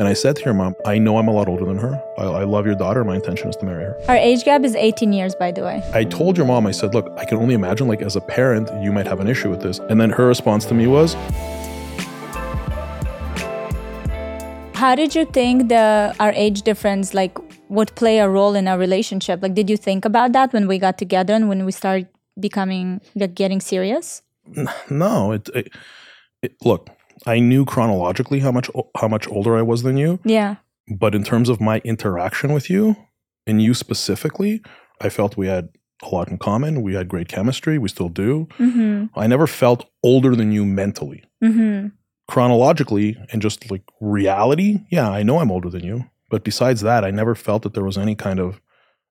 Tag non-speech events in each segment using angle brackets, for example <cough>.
And I said to your mom, I know I'm a lot older than her. I, I love your daughter. My intention is to marry her. Our age gap is 18 years, by the way. I told your mom, I said, look, I can only imagine, like, as a parent, you might have an issue with this. And then her response to me was, How did you think the our age difference like would play a role in our relationship? Like, did you think about that when we got together and when we started becoming like getting serious? no, it, it, it look, I knew chronologically how much how much older I was than you. Yeah. But in terms of my interaction with you and you specifically, I felt we had a lot in common. We had great chemistry. We still do. Mm-hmm. I never felt older than you mentally. Mm-hmm. Chronologically and just like reality, yeah, I know I'm older than you. But besides that, I never felt that there was any kind of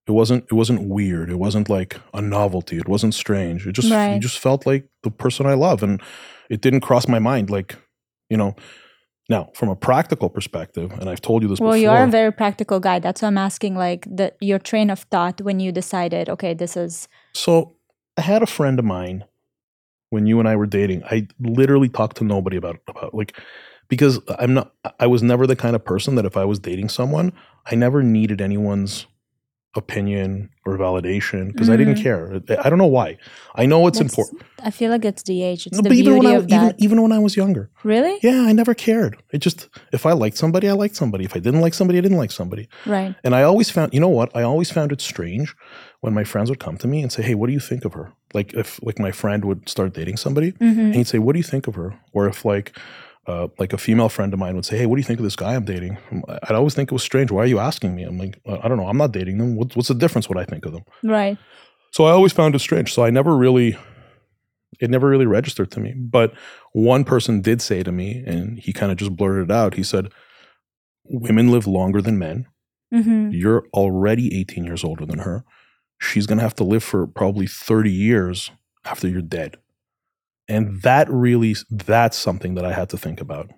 it wasn't it wasn't weird. It wasn't like a novelty. It wasn't strange. It just Right. you just felt like the person I love. And it didn't cross my mind like, you know, now from a practical perspective, and I've told you this Well, before. you are a very practical guy. That's why I'm asking, like, the your train of thought when you decided, okay, this is So I had a friend of mine when you and I were dating. I literally talked to nobody about about like because I'm not I was never the kind of person that if I was dating someone, I never needed anyone's opinion or validation because I didn't Mhm. care. I don't know why. I know it's that's- important. I feel like it's the age. It's No, the but even when I even, even when I was younger. really? Yeah, I never cared. It just if I liked somebody, I liked somebody. If I didn't like somebody, I didn't like somebody. Right. And I always found, you know what? I always found it strange when my friends would come to me and say, "Hey, what do you think of her?" Like if like my friend would start dating somebody Mm-hmm. and he'd say, "What do you think of her?" Or if like uh, like a female friend of mine would say, "Hey, what do you think of this guy I'm dating?" I'd always think it was strange. Why are you asking me? I'm like, "Uh, I don't know. I'm not dating them. What's, what's the difference? What I think of them? Right. So I always found it strange. So I never really, it never really registered to me. But one person did say to me, and he kind of just blurted it out. He said, "Women live longer than men." Mm-hmm. you're already 18 years older than her. She's going to have to live for probably 30 years after you're dead. And that really, that's something that I had to think about.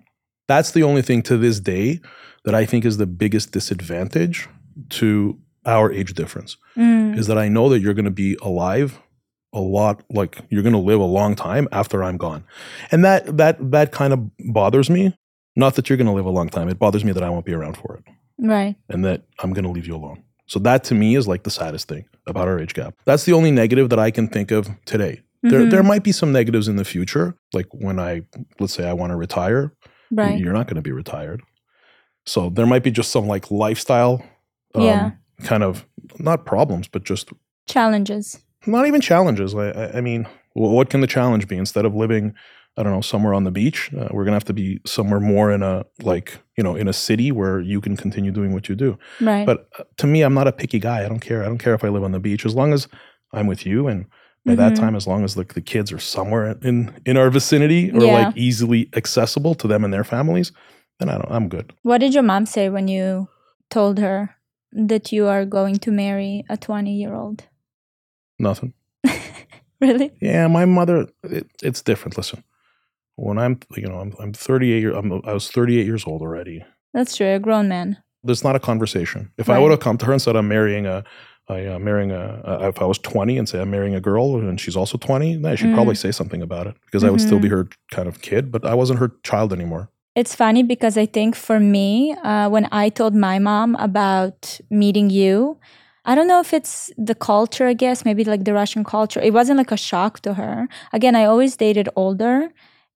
That's the only thing to this day that I think is the biggest disadvantage to our age difference Mm. is that I know that you're going to be alive a lot like you're going to live a long time after I'm gone. And that that that kind of bothers me. Not that you're going to live a long time. It bothers me that I won't be around for it Right. and that I'm going to leave you alone. So that to me is like the saddest thing about our age gap. That's the only negative that I can think of today. There Mhm. there might be some negatives in the future, like when I let's say I want to retire, Right. you're not going to be retired. So there might be just some like lifestyle um, Yeah. kind of not problems, but just Challenges. not even challenges. I, I, I mean, what can the challenge be? Instead of living, I don't know, somewhere on the beach, uh, we're gonna have to be somewhere more in a like you know in a city where you can continue doing what you do. Right. But uh, to me, I'm not a picky guy. I don't care. I don't care if I live on the beach as long as I'm with you and. By that Mhm. time, as long as like the kids are somewhere in in our vicinity or Yeah. like easily accessible to them and their families, then I don't. I'm good. what did your mom say when you told her that you are going to marry a 20 year old? Nothing. <laughs> Really? Yeah, my mother. It, it's different. Listen, when I'm you know I'm I'm 38 year I'm, I was 38 years old already. That's true. A grown man. There's not a conversation. If I Right. would have come to her and said I'm marrying a, I uh, marrying a, uh, if I was 20 and say I'm marrying a girl and she's also 20, then she'd Mm. probably say something about it because I would still be Mm-hmm. her kind of kid, but I wasn't her child anymore. It's funny because I think for me, uh, when I told my mom about meeting you, I don't know if it's the culture, I guess, maybe like the Russian culture. It wasn't like a shock to her. Again, I always dated older.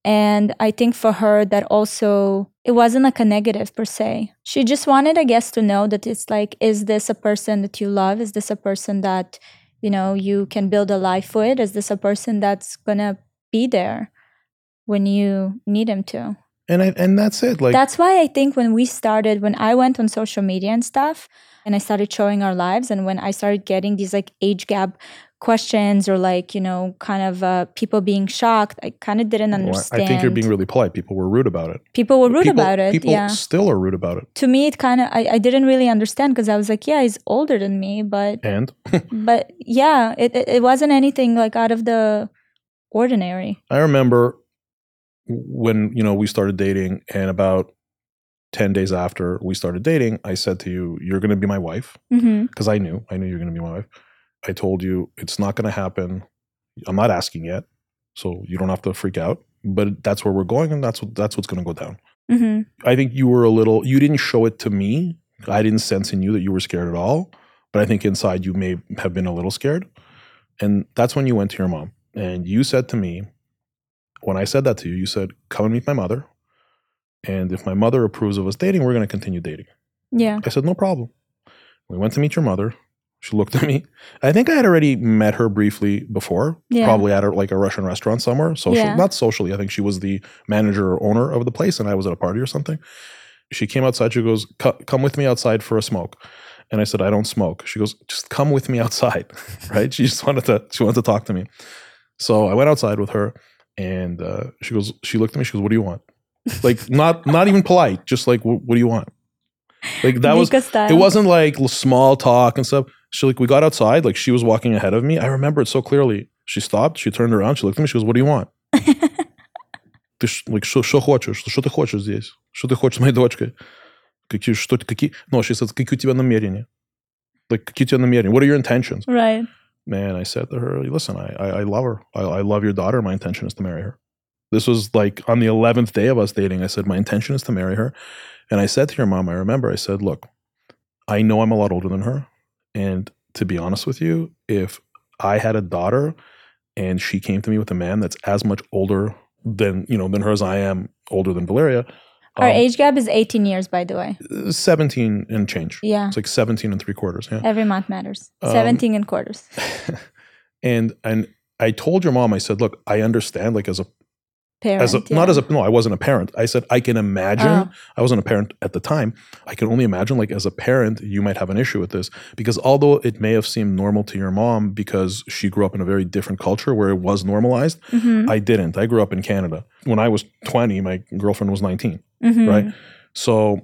And I think for her, that also, it wasn't like a negative per se. She just wanted, I guess, to know that it's like, is this a person that you love? Is this a person that, you know, you can build a life with? Is this a person that's going to be there when you need him to? And I, and that's it. Like That's why I think when we started, when I went on social media and stuff, and I started showing our lives, and when I started getting these like age gap questions or like, you know, kind of uh, people being shocked, I kind of didn't understand. I think you're being really polite. People were rude about it. people were rude people, about it. People yeah. still are rude about it. To me, it kind of, I, I didn't really understand because I was like, yeah, he's older than me, but, And <laughs> but yeah, it, it, it wasn't anything like out of the ordinary. I remember when you know we started dating, and about ten days after we started dating, I said to you, "You're going to be my wife," because I knew, I knew you're going to be my wife. I told you it's not going to happen. I'm not asking yet, so you don't have to freak out. But that's where we're going, and that's what that's what's going to go down. hmm I think you were a little, you didn't show it to me. I didn't sense in you that you were scared at all. But I think inside you may have been a little scared. And that's when you went to your mom. And you said to me, when I said that to you, you said, come and meet my mother. And if my mother approves of us dating, we're going to continue dating. Yeah. I said, no problem. We went to meet your mother. She looked at me. I think I had already met her briefly before, Yeah. probably at a, like a Russian restaurant somewhere. Social, Yeah. not socially. I think she was the manager or owner of the place, and I was at a party or something. She came outside. She goes, "Come with me outside for a smoke." And I said, "I don't smoke." She goes, "Just come with me outside." <laughs> right? She just wanted to. She wanted to talk to me. So I went outside with her, and uh, she goes. She looked at me. She goes, "What do you want?" Like not not even polite. Just like, "What, what do you want?" Like that was Vika style. it wasn't like l- small talk and stuff. She like we got outside, like she was walking ahead of me. I remember it so clearly. She stopped, she turned around, she looked at me, she goes, What do you want? <laughs> Ты ш- like, что, что хочешь? Что ты хочешь здесь? Что ты хочешь с моей дочкой? Какие, что, какие, no, she says, какие у тебя намерения? Like, какие у тебя намерения? What are your intentions? Right. Man, I said to her, listen, I, I, I love her. I, I love your daughter. My intention is to marry her. This was like on the 11th day of us dating. I said, my intention is to marry her. And I said to your mom, I remember, I said, look, I know I'm a lot older than her. And to be honest with you, if I had a daughter and she came to me with a man that's as much older than, you know, than her as I am, older than Valeria, Our um, age gap is 18 years, by the way. 17 and change. Yeah. It's like 17 and three quarters. Yeah. Every month matters. Um, 17 and quarters. <laughs> and and I told your mom, I said, look, I understand, like as a Parent. as a not as a no, I wasn't a parent. I said I can imagine. Oh. I wasn't a parent at the time. I can only imagine, like as a parent, you might have an issue with this because although it may have seemed normal to your mom because she grew up in a very different culture where it was normalized, Mhm. I didn't. I grew up in Canada. When I was twenty, my girlfriend was nineteen. Mhm. Right. So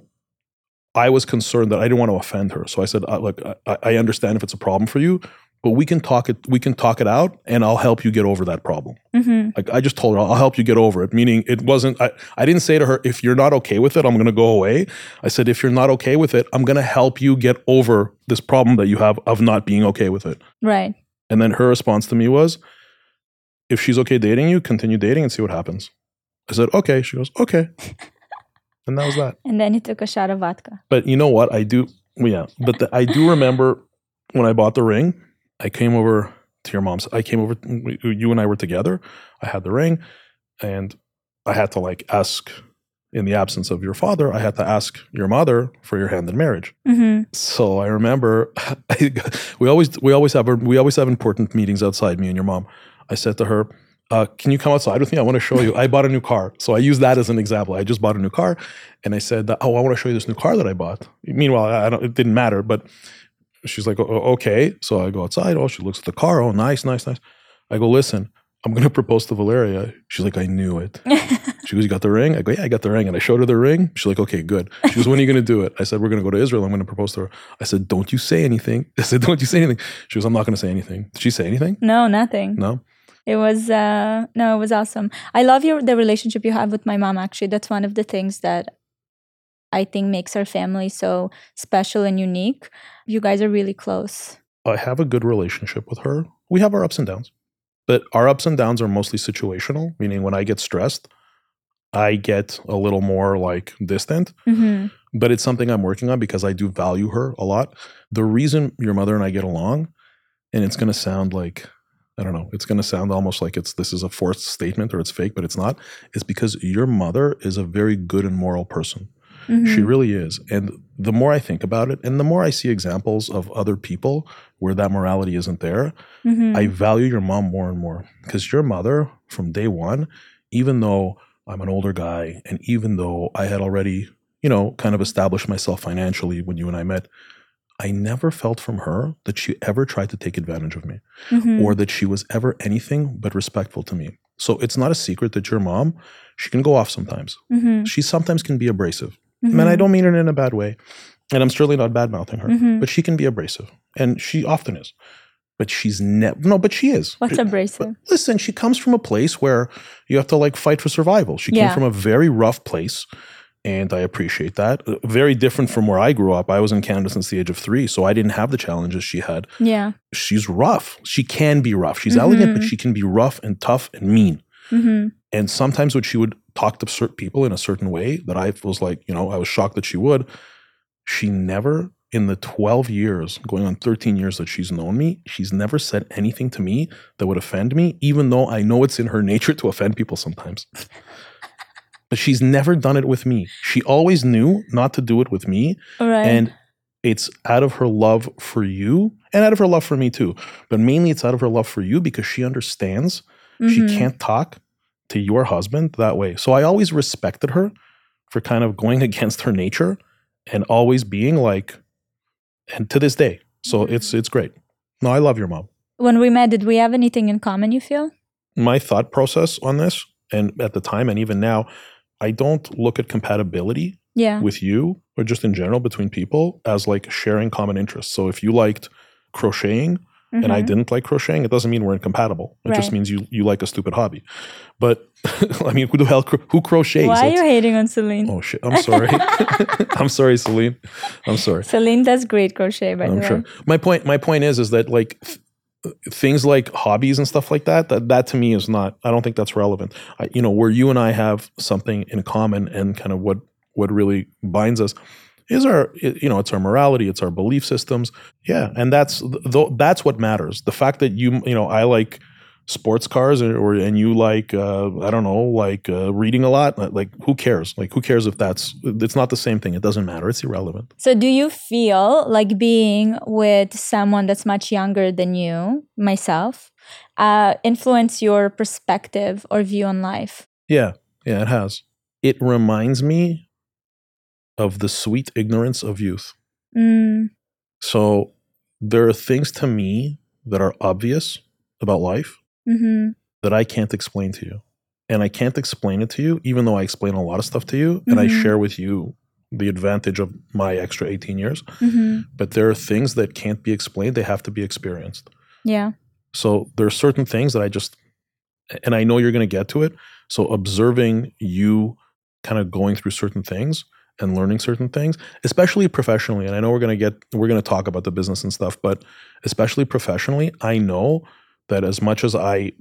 I was concerned that I didn't want to offend her. So I said, uh, "Look, I, I understand if it's a problem for you, but we can talk it. We can talk it out, and I'll help you get over that problem." Mhm. Like I just told her, "I'll help you get over it." Meaning, it wasn't. I, I didn't say to her, "If you're not okay with it, I'm going to go away." I said, "If you're not okay with it, I'm going to help you get over this problem that you have of not being okay with it." Right. And then her response to me was, "If she's okay dating you, continue dating and see what happens." I said, "Okay." She goes, "Okay," <laughs> and that was that. And then he took a shot of vodka. But you know what? I do. Yeah, but the, I do remember when I bought the ring. I came over to your mom's. I came over. we- You and I were together. I had the ring, and I had to like ask. In the absence of your father, I had to ask your mother for your hand in marriage. hmm So I remember <laughs> we always we always have we always have important meetings outside. Me and your mom. I said to her, uh, "Can you come outside with me? I want to show you. I bought a new car." So I use that as an example. I just bought a new car, and I said, that, "Oh, I want to show you this new car that I bought." Meanwhile, I don't. It didn't matter, but she's like, "O- "Okay." So I go outside. Oh, she looks at the car. Oh, nice, nice, nice. I go, "Listen." I'm going <laughs> to propose to Valeria. She's like, I knew it. <laughs> She goes, You got the ring? I go, Yeah, I got the ring. And I showed her the ring. She's like, Okay, good. She goes, When are you going to do it? I said, We're going to go to Israel. I'm going to propose to her. I said, Don't you say anything. <laughs> I said, Don't you say anything. She goes, I'm not going to say anything. Did she say anything? no, nothing. No. It was uh no, it was awesome. I love your the relationship you have with my mom actually. That's one of the things that I think makes our family so special and unique. You guys are really close. I have a good relationship with her. We have our ups and downs, but our ups and downs are mostly situational, meaning when I get stressed, I get a little more like distant. hmm but it's something I'm working on because I do value her a lot. The reason your mother and I get along, and it's going to sound like I don't know, it's going to sound almost like it's this is a forced statement or it's fake, but it's not. Is because your mother is a very good and moral person. She Mhm. really is. And the more I think about it, and the more I see examples of other people where that morality isn't there, Mhm. I value your mom more and more because your mother, from day one, even though I'm an older guy, and even though I had already, you know, kind of established myself financially when you and I met, I never felt from her that she ever tried to take advantage of me Mhm. or that she was ever anything but respectful to me. So it's not a secret that your mom, she can go off sometimes. Mhm. She sometimes can be abrasive. Mhm. And I don't mean it in a bad way. And I'm certainly not bad mouthing her, Mhm. but she can be abrasive. And she often is. But she's never, no, but she is. What's She- abrasive? Listen, she comes from a place where you have to like fight for survival. She came Yeah. from a very rough place. And I appreciate that. Uh, Very different from where I grew up. I was in Canada since the age of three, so I didn't have the challenges she had. Yeah. She's rough. She can be rough. She's elegant, but Mhm. she can be rough and tough and mean. hmm And sometimes what she would talk to certain people in a certain way that I was like, you know, I was shocked that she would. She never, in the 12 years, going on 13 years that she's known me, she's never said anything to me that would offend me, even though I know it's in her <laughs> nature to offend people sometimes. but she's never done it with me. She always knew not to do it with me. Right. And it's out of her love for you and out of her love for me too. But mainly it's out of her love for you because she understands she Mhm. can't talk to your husband that way. So I always respected her for kind of going <laughs> against her nature and always being like and to this day. So Mhm. it's it's great. No, I love your mom. When we met, did we have anything in common, you feel? My thought process on this and at the time and even now, I don't look at compatibility Yeah. with you or just in general between people as like sharing common interests. So if you liked crocheting and I Mhm. didn't like crocheting, it doesn't mean we're incompatible. It just means you you like a stupid hobby. But <laughs> I mean, who the hell who crochets? Why are you hating on Celine? oh shit! I'm sorry. <laughs> <laughs> I'm sorry, Celine. I'm sorry. Celine does great crochet, by I'm the way. sure. My point. My point is, is that like th- things like hobbies and stuff like that. That that to me is not. I don't think that's relevant. I, you know, where you and I have something in common, and kind of what what really binds us is our you know it's our morality it's our belief systems. Yeah and that's th- that's what matters. The fact that you you know i like sports cars or, or and you like uh, i don't know like uh, reading a lot like who cares? Like who cares if that's it's not the same thing. It doesn't matter. It's irrelevant. So, do you feel like being with someone that's much younger than you, myself, uh, influence your perspective or view on life? yeah. Yeah it has. It reminds me of the sweet ignorance of youth Mm, so there are things to me that are obvious about life hmm that I can't explain to you. And I can't explain it to you, even though I explain a lot of stuff to you and I Mhm. share with you the advantage of my extra 18 years. hmm But there are things that can't be explained, they have to be experienced. Yeah. So there are certain things that I just, and I know you're going to get to it. So observing you kind of going through certain things and learning certain things, especially professionally. And I know we're going to get, we're going to talk about the business and stuff, but especially professionally, I know that as much as I,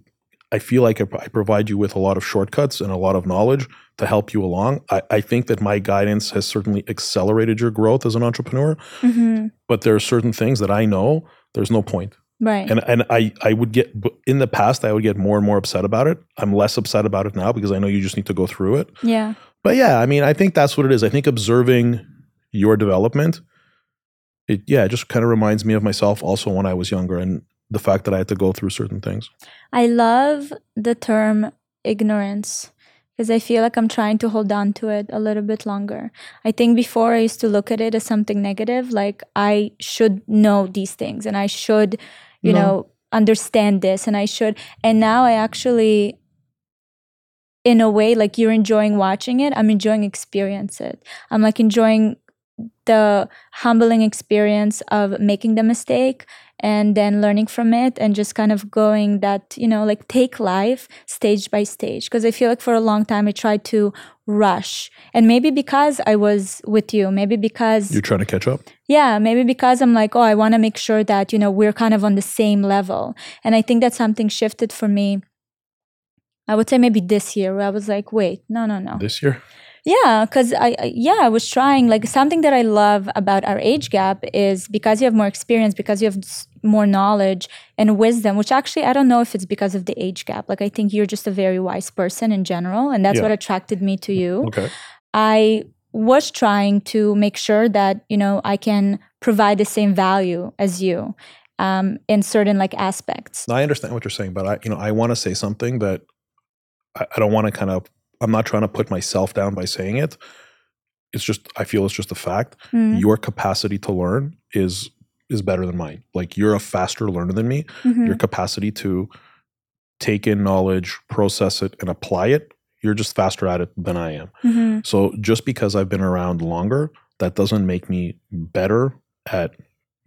I feel like I, I provide you with a lot of shortcuts and a lot of knowledge to help you along. I, I think that my guidance has certainly accelerated your growth as an entrepreneur, hmm but there are certain things that I know there's no point Right. and and I I would get in the past I would get more and more upset about it. I'm less upset about it now because I know you just need to go through it. yeah. But yeah, I mean, I think that's what it is. I think observing your development, it yeah, it just kind of reminds me of myself also when I was younger and the fact that I had to go through certain things. I love the term ignorance because I feel like I'm trying to hold on to it a little bit longer. I think before I used to look at it as something negative, like I should know these things and I should, you No. know, understand this and I should. And now I actually, in a way, like you're enjoying watching it, I'm enjoying experience it. I'm like enjoying the humbling experience of making the mistake and then learning from it and just kind of going that you know like take life stage by stage because i feel like for a long time i tried to rush and maybe because i was with you maybe because You're trying to catch up. yeah maybe because i'm like oh i want to make sure that you know we're kind of on the same level and i think that something shifted for me i would say maybe this year where i was like wait no no no This year, yeah, because I, I yeah I was trying like something that I love about our age gap is because you have more experience, because you have more knowledge and wisdom. Which actually I don't know if it's because of the age gap. Like I think you're just a very wise person in general, and that's Yeah. what attracted me to you. okay. I was trying to make sure that you know I can provide the same value as you um, in certain like aspects. I understand what you're saying, but I you know I want to say something that I, I don't want to kind of. I'm not trying to put myself down by saying it. It's just I feel it's just a fact. Mm, your capacity to learn is is better than mine. Like you're a faster learner than me. mhm, Your capacity to take in knowledge, process it, and apply it, you're just faster at it than I am. mhm. So just because I've been around longer, that doesn't make me better at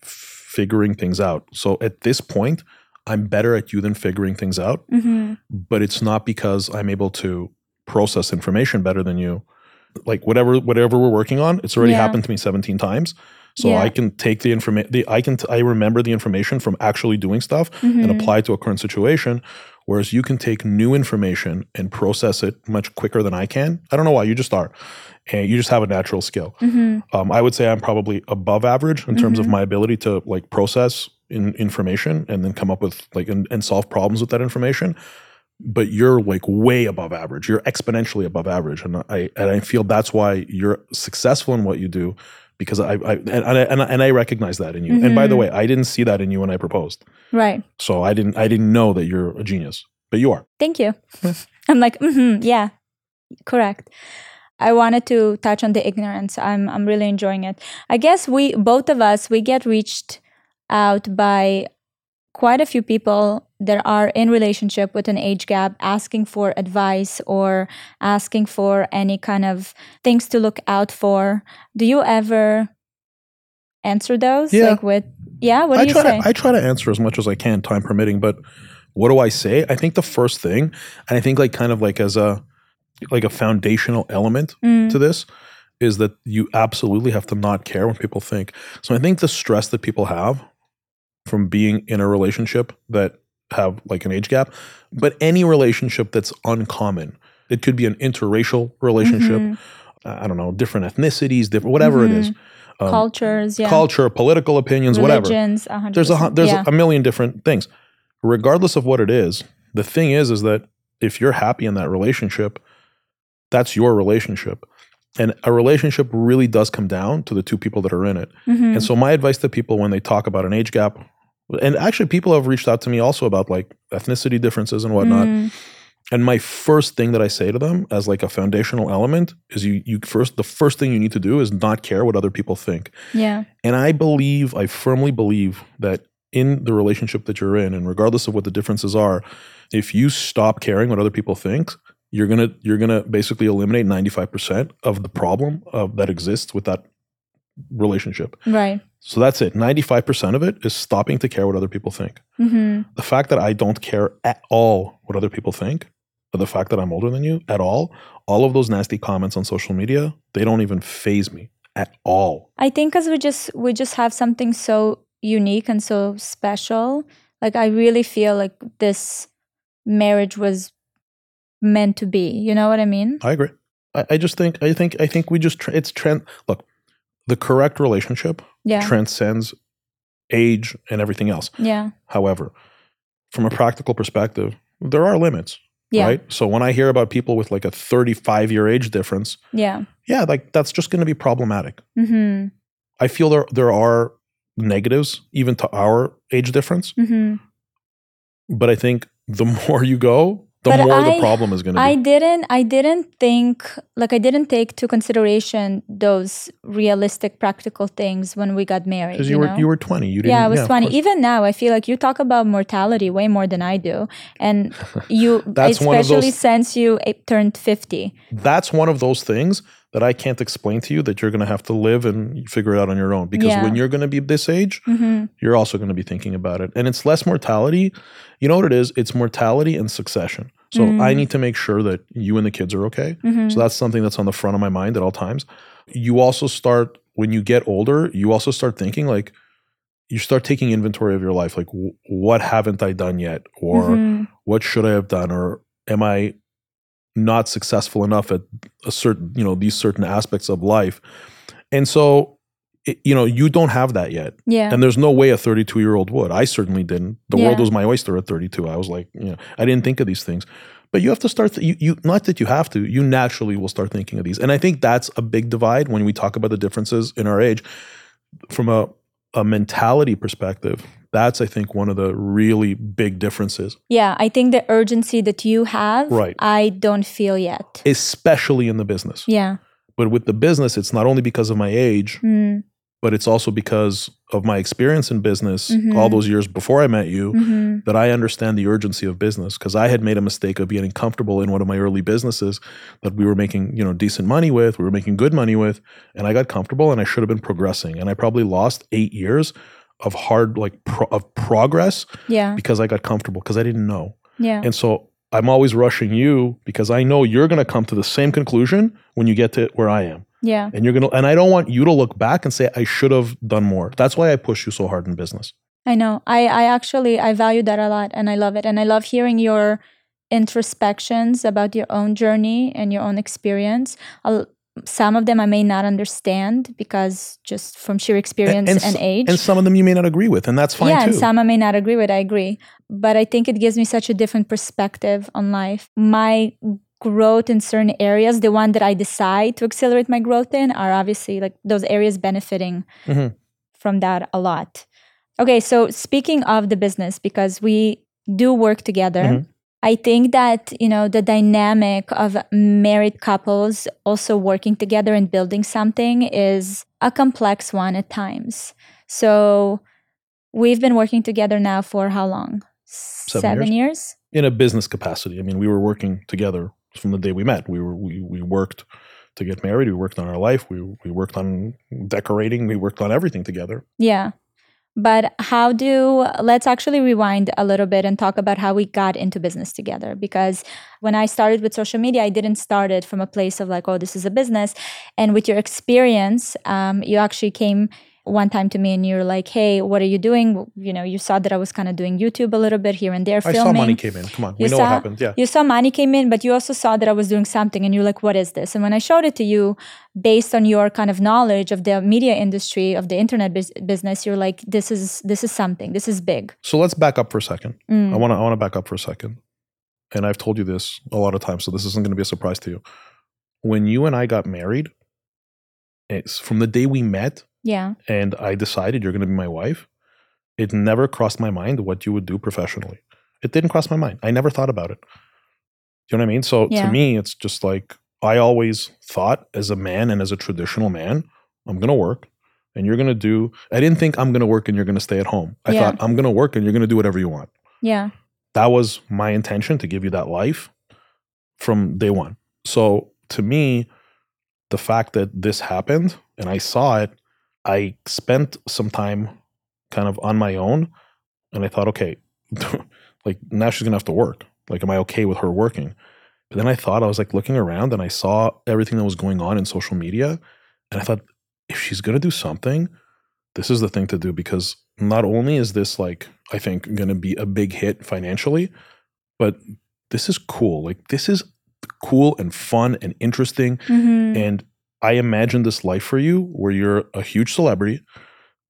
figuring things out. So at this point, I'm better at you than figuring things out, mhm. but it's not because I'm able to process information better than you. Like whatever whatever we're working on, it's already Yeah. happened to me 17 times. So Yeah. I can take the information I can t- I remember the information from actually doing stuff and Mhm. apply it to a current situation Whereas you can take new information and process it much quicker than I can. I don't know why. You just are. And you just have a natural skill. hmm Um, I would say I'm probably above average in terms of Mhm. my ability to like process in, information and then come up with like and, and solve problems with that information. But you're like way above average. You're exponentially above average, and I and I feel that's why you're successful in what you do because I, I and, and I and I recognize that in you. And by the Mhm. way, I didn't see that in you when I proposed, Right. so I didn't I didn't know that you're a genius, but you are. Thank you. <laughs> I'm like, mm-hmm, yeah, correct. I wanted to touch on the ignorance. I'm I'm really enjoying it. I guess we both of us we get reached out by quite a few people that are in relationship with an age gap asking for advice or asking for any kind of things to look out for. Do you ever answer those? Yeah. Like with yeah, what do I you try say? to I try to answer as much as I can, time permitting. But what do I say? I think the first thing, and I think like kind of like as a like a foundational element Mm, to this is that you absolutely have to not care what people think. So I think the stress that people have from being in a relationship that have like an age gap, but any relationship that's uncommon. It could be an interracial relationship. mhm. I don't know, different ethnicities, different whatever it is. Um, Cultures, yeah. culture, political opinions, whatever. 100%. There's a there's yeah. a million different things. Regardless of what it is, the thing is is that if you're happy in that relationship, that's your relationship. And a relationship really does come down to the two people that are in it. Mhm. And so my advice to people when they talk about an age gap, and actually people have reached out to me also about like ethnicity differences and whatnot. Mm, And my first thing that I say to them as like a foundational element is you you first the first thing you need to do is not care what other people think. yeah. And I believe, I firmly believe that in the relationship that you're in, and regardless of what the differences are, if you stop caring what other people think, you're gonna you're gonna basically eliminate 95% of the problem of, that exists with that relationship. Right. So that's it. 95% of it is stopping to care what other people think. hmm The fact that I don't care at all what other people think, or the fact that I'm older than you at all, all of those nasty comments on social media, they don't even faze me at all. I think because we just we just have something so unique and so special. Like I really feel like this marriage was meant to be. You know what I mean? I agree. I, I just think I think I think we just tra- it's trend. Look, the correct relationship Yeah. transcends age and everything else. Yeah. However, from a practical perspective, there are limits, Yeah. right? So when I hear about people with like a 35 year age difference, Yeah. yeah, like that's just going to be problematic. Mm-hmm. I feel there there are negatives even to our age difference, hmm but I think the <laughs> more you go, the But more the I- problem is going to be. I didn't I didn't think like I didn't take to consideration those realistic practical things when we got married. Because You, you, were know? you were 20. You didn't. yeah, I was of 20. Even now, I feel like you talk about mortality way more than I do. And <laughs> you, especially those- since you eh, turned 50. that's one of those things that I can't explain to you that you're going to have to live and figure it out on your own. Because Yeah. when you're going to be this age, hmm you're also going to be thinking about it. And it's less mortality. You know what it is? It's mortality and succession. So I Mm. need to make sure that you and the kids are okay. hmm So that's something that's on the front of my mind at all times. You also start, when you get older, you also start thinking like, you start taking inventory of your life. Like, w- what haven't I done yet? Or Mhm. what should I have done? Or am I not successful enough at a certain, you know, these certain aspects of life? And so, it, you know, you don't have that yet. yeah. And there's no way a 32 year old would. I certainly didn't. The world was my oyster at 32. I was like, you know, I didn't think of these things. But you have to start. Th- you, you not that you have to. You naturally will start thinking of these. And I think that's a big divide when we talk about the differences in our age. From a a mentality perspective, that's I think one of the really big differences, yeah. I think the urgency that you have, Right. I don't feel yet. especially in the business. yeah. But with the business, it's not only because of my age, Mm. But it's also because of my experience in business Mhm. all those years before I met you. hmm that I understand the urgency of business because I had made a mistake of getting comfortable in one of my early businesses that we were making, you know, decent money with, we were making good money with, and I got comfortable and I should have been progressing. And I probably lost 8 years of hard like pro- of progress Yeah. because I got comfortable because I didn't know. Yeah. And so I'm always rushing you because I know you're going to come to the same conclusion when you get to where I am. Yeah. And you're going to and I don't want you to look back and say I should have done more. That's why I push you so hard in business. I know. I, I actually I value that a lot and I love it. And I love hearing your introspections about your own journey and your own experience. I'll, some of them I may not understand because just from sheer experience and, and, and, age. And some of them you may not agree with, and that's fine yeah, too. and some I may not agree with. I agree, but I think it gives me such a different perspective on life. My growth in certain areas, the one that I decide to accelerate my growth in, are obviously like those areas benefiting Mhm. from that a lot. Okay, so speaking of the business, because we do work together. Mhm. I think that you know the dynamic of married couples also working together and building something is a complex one at times. So we've been working together now for how long? Seven years. in a business capacity. I mean, we were working together from the day we met. We were we we worked to get married. We worked on our life. We we worked on decorating. We worked on everything together. Yeah. But how do, let's actually rewind a little bit and talk about how we got into business together. Because when I started with social media, I didn't start it from a place of like, oh, this is a business. And with your experience, um, you actually came one time to me and you're like, hey, what are you doing? You know, you saw that I was kind of doing YouTube a little bit here and there, I saw money came in. Come on, we You know what saw- happened. Yeah. You saw money came in, but you also saw that I was doing something, and you're like, "What is this?" And when I showed it to you, based on your kind of knowledge of the media industry of the internet bus- business, you're like, "This is this is something. This is big." So let's back up for a second. Mm. I want to I want to back up for a second. And I've told you this a lot of times, so this isn't going to be a surprise to you. When you and I got married, it's from the day we met Yeah, and I decided you're going to be my wife, it never crossed my mind what you would do professionally. It didn't cross my mind. I never thought about it. You know what I mean? So Yeah. to me, it's just like I always thought as a man and as a traditional man, I'm going to work and you're going to do. I didn't think I'm going to work and you're going to stay at home. I Yeah. thought I'm going to work and you're going to do whatever you want. yeah, That was my intention to give you that life from day one. So to me, the fact that this happened and I saw it, I spent some time kind of on my own and I thought, okay, <laughs> like now she's gonna have to work. Like, am I okay with her working? But then I thought, I was like looking around and I saw everything that was going on in social media. And I thought, if she's gonna do something, this is the thing to do because not only is this like, I think, gonna be a big hit financially, but this is cool. Like, this is cool and fun and interesting. Mhm. And I imagine this life for you where you're a huge celebrity.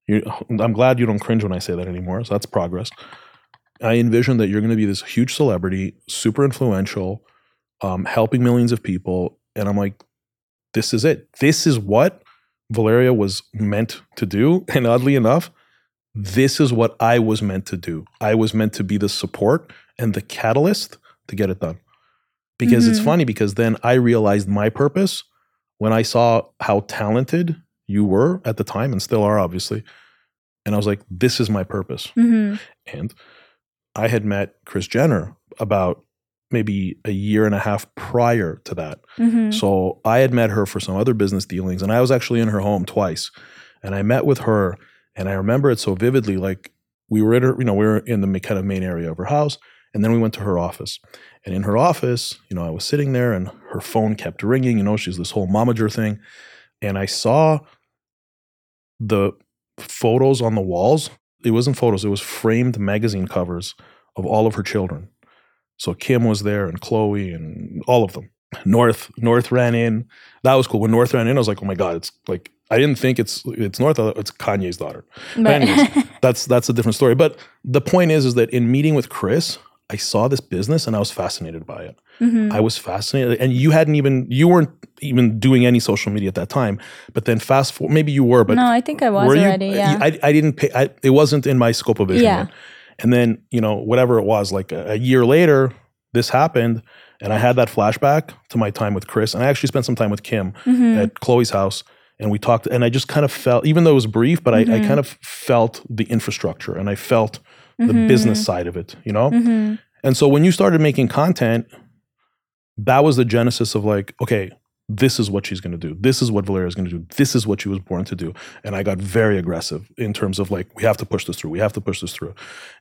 You, I'm glad you don't cringe when I say that anymore. So that's progress. I envision that you're going to be this huge celebrity, super influential, um, helping millions of people. And I'm like, this is it. This is what Valeria was meant to do. <laughs> And oddly enough, this is what I was meant to do. I was meant to be the support and the catalyst to get it done. Because it's Mhm. funny because then I realized my purpose when I saw how talented you were at the time and still are, obviously. And I was like, this is my purpose. Mhm. And I had met Kris Jenner about maybe a year and a half prior to that. Mhm. So I had met her for some other business dealings, and I was actually in her home twice. And I met with her, and I remember it so vividly. Like we were in her, you know, we were in the kind of main area of her house, and then we went to her office. And in her office, you know, I was sitting there, and her phone kept ringing. You know, she's this whole momager thing, and I saw the photos on the walls. It wasn't photos; it was framed magazine covers of all of her children. So Kim was there, and Khloé, and all of them. North North ran in. That was cool. When North ran in, I was like, "Oh my god!" It's like I didn't think it's it's North. Uh, it's Kanye's daughter. But- anyways, <laughs> That's that's a different story. But the point is, is that in meeting with Kris, I saw this business and I was fascinated by it. Mhm. I was fascinated, and you hadn't even you weren't even doing any social media at that time. But then fast forward, maybe you were, but no, I think I was were you? already. Yeah. I, I didn't pay. I, it wasn't in my scope of vision. Yeah. yet. And then you know whatever it was, like a, a year later, this happened, and I had that flashback to my time with Kris, and I actually spent some time with Kim Mhm. at Khloé's house, and we talked, and I just kind of felt, even though it was brief, but I, I kind of felt the infrastructure, and I felt the Mhm. business side of it, you know. Mhm. And so when you started making content, that was the genesis of like, okay, this is what she's going to do. This is what Valeria is going to do. This is what she was born to do. And I got very aggressive in terms of like, we have to push this through. We have to push this through.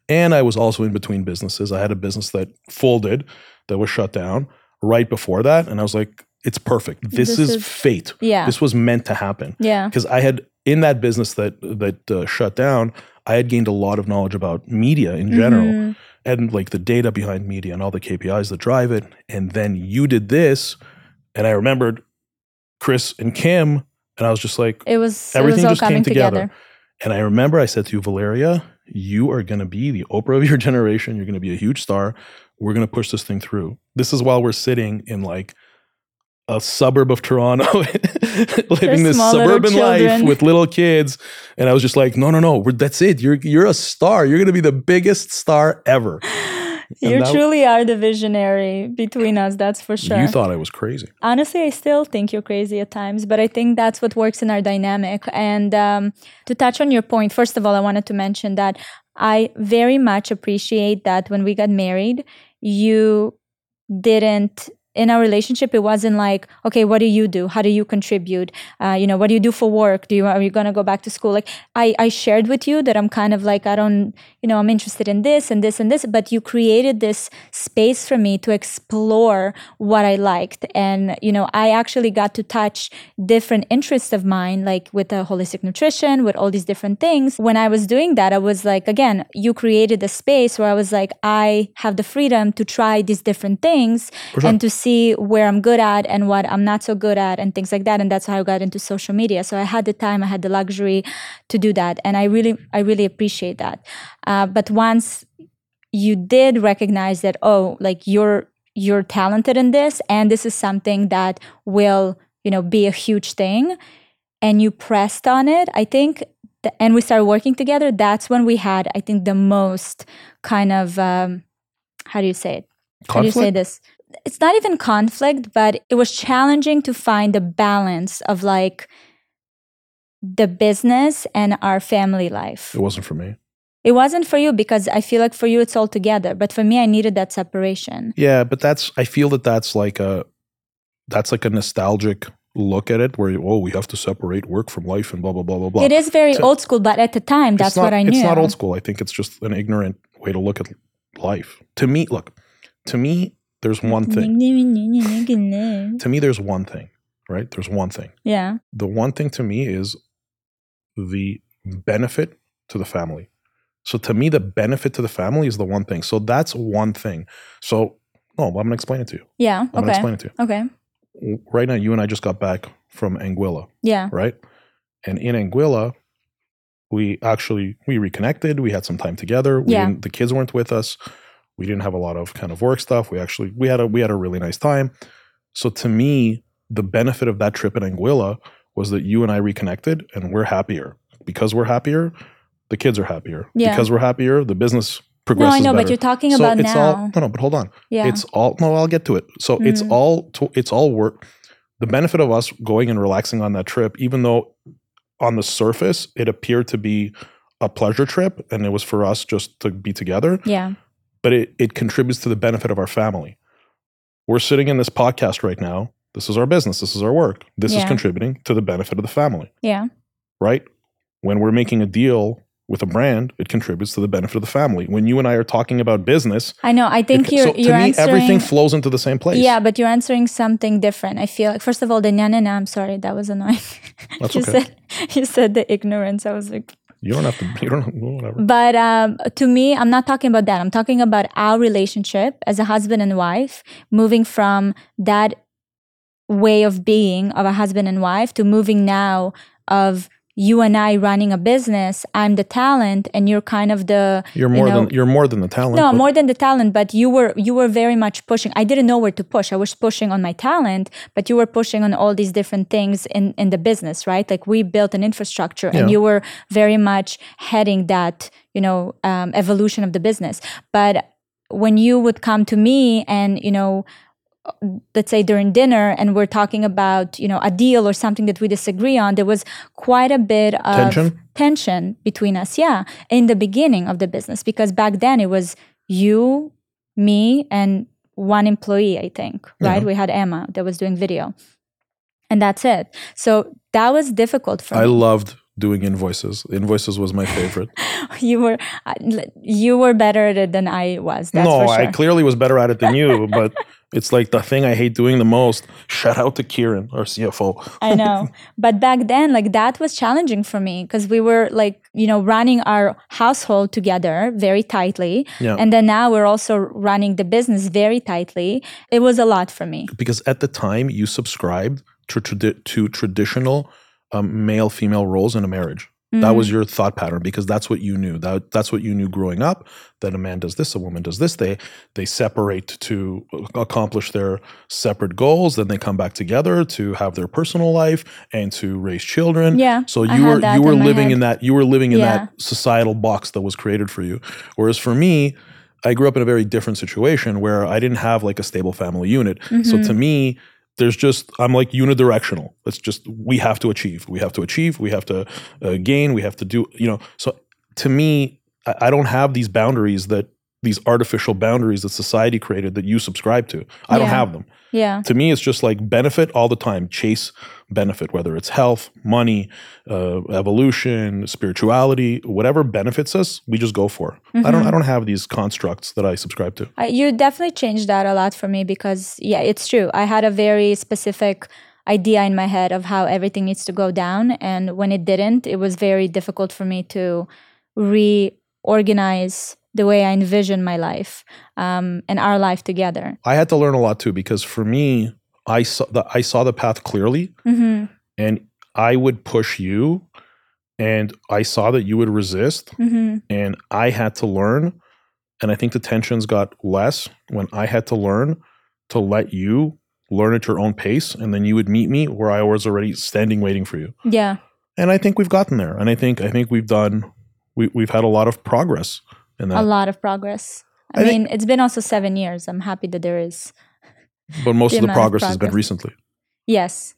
And I was also in between businesses. I had a business that folded, that was shut down right before that. And I was like, it's perfect. This, This is, is- fate. Yeah. This was meant to happen yeah. because I had in that business that that uh, shut down, I had gained a lot of knowledge about media in general Mhm. and like the data behind media and all the KPIs that drive it. And then you did this, and I remembered Kris and Kim, and I was just like, It was Everything it was just came together. together. and I remember I said to you, Valeria, you are going to be the Oprah of your <laughs> generation. You're going to be a huge star. We're going to push this thing through. This is while we're sitting in like a suburb of Toronto, <laughs> living this suburban life with little kids. And I was just like, no, no, no, that's it. You're you're a star. You're going to be the biggest star ever. <gasps> You that- truly are the visionary between us, that's for sure. You thought I was crazy. honestly i still think you're crazy at times but i think that's what works in our dynamic and um, to touch on your point first of all i wanted to mention that i very much appreciate that when we got married you didn't in our relationship it wasn't like okay what do you do? How do you contribute? Uh, you know what do you do for work? Do you are you going to go back to school? Like I, I shared with you that i'm kind of like i don't you know i'm interested in this and this and this but you created this space for me to explore what i liked. And you know i actually got to touch different interests of mine like with the holistic nutrition with all these different things. When i was doing that i was like again you created a space where i was like i have the freedom to try these different things sure. and to see where i'm good at and what i'm not so good at and things like that and that's how i got into social media. So i had the time i had the luxury to do that and i really i really appreciate that. Uh, but once you did recognize that oh like you're you're talented in this and this is something that will you know be a huge thing and you pressed on it i think th- and we started working together that's when we had i think the most kind of um, how do you say it? How do you say this it's not even conflict but it was challenging to find the balance of like the business and our family life It wasn't for me. it wasn't for you because i feel like for you it's all together but for me i needed that separation Yeah, but that's I feel that that's like a that's like a nostalgic look at it where oh we have to separate work from life and blah blah blah blah blah. it is very So- old school but at the time that's not- what i knew It's not old school. I think it's just an ignorant way to look at life. To me, look, to me, there's one thing. <laughs> To me, there's one thing, right? There's one thing. yeah The one thing to me is the benefit to the family. So to me, the benefit to the family is the one thing. So that's one thing. So no, I'm gonna explain it to you. yeah I'm gonna explain it to you. okay Right now, you and I just got back from Anguilla, yeah right? And in Anguilla, we actually we reconnected. We had some time together. We Yeah. the kids weren't with us. We didn't have a lot of kind of work stuff. We actually we had a we had a really nice time. So to me, the benefit of that trip in Anguilla was that you and I reconnected, and we're happier because we're happier. The kids are happier Yeah. because we're happier. The business progresses no i know but you're talking so about it's now all no no. But hold on yeah it's all no i'll get to it so it's Mm. all to, it's all work the benefit of us going and relaxing on that trip even though on the surface it appeared to be a pleasure trip and it was for us just to be together yeah but it, it contributes to the benefit of our family. We're sitting in this podcast right now. This is our business. This is our work. This is contributing to the benefit of the family. Yeah. Right? When we're making a deal with a brand it contributes to the benefit of the family. When you and i are talking about business i know. I think it- you're so to you're me answering everything flows into the same place. Yeah but you're answering something different. I feel like first of all the na na na i'm sorry that was annoying. <laughs> That's you okay. said you said the ignorance. I was like You don't have to. <laughs> You don't. Whatever. But um, to me, I'm not talking about that. I'm talking about our relationship as a husband and wife, moving from that way of being of a husband and wife to moving now of you and I running a business. I'm the talent, and you're kind of the You're more know- than. You're more than the talent. no more than the talent. But you were you were very much pushing. I didn't know where to push. I was pushing on my talent, but you were pushing on all these different things in in the business, right? Like we built an infrastructure, and you were very much heading that you know um, evolution of the business. But when you would come to me and you know let's say during dinner and we're talking about you know a deal or something that we disagree on there was quite a bit of Tension? tension between us yeah in the beginning of the business because back then it was you me and one employee i think right Yeah. we had emma that was doing video and that's it so that was difficult for I me loved doing invoices. Invoices was my favorite. <laughs> you were uh, you were better at it than i was that's no, sure I clearly was better at it than you, but It's like the thing I hate doing the most. Shout out to Kieran, our CFO. I know. <laughs> But back then, like that was challenging for me because we were like, you know, running our household together very tightly. Yeah. And then now we're also running the business very tightly. It was a lot for me. because at the time you subscribed to, tradi- to traditional um, male female roles in a marriage. That was your thought pattern because that's what you knew. That that's what you knew growing up. That a man does this, a woman does this. They they separate to accomplish their separate goals. Then they come back together to have their personal life and to raise children. Yeah, So you were you were in living in that you were living in Yeah. that societal box that was created for you. Whereas for me, I grew up in a very different situation where I didn't have like a stable family unit. So Mm-hmm. to me, there's just I'm like unidirectional. It's just we have to achieve. We have to achieve. We have to uh, gain. We have to do. You know. So to me, I, I don't have these boundaries that these artificial boundaries that society created that you subscribe to. I don't have them. Yeah. To me, it's just like benefit all the time. Chase benefit, whether it's health, money, uh, evolution, spirituality, whatever benefits us, we just go for. I Mm-hmm. don't. I don't have these constructs that I subscribe to. I, you definitely changed that a lot for me because yeah it's true i had a very specific idea in my head of how everything needs to go down and when it didn't it was very difficult for me to reorganize the way i envision my life um, and our life together. I had to learn a lot too because for me, I saw the I saw the path clearly, hmm and I would push you, and I saw that you would resist, hmm and I had to learn, and I think the tensions got less when I had to learn to let you learn at your own pace, and then you would meet me where I was already standing waiting for you, yeah. And I think we've gotten there, and I think I think we've done we we've had a lot of progress a lot of progress i, I mean it's been also seven years i'm happy that there is but most the of the amount of progress has been recently. Yes.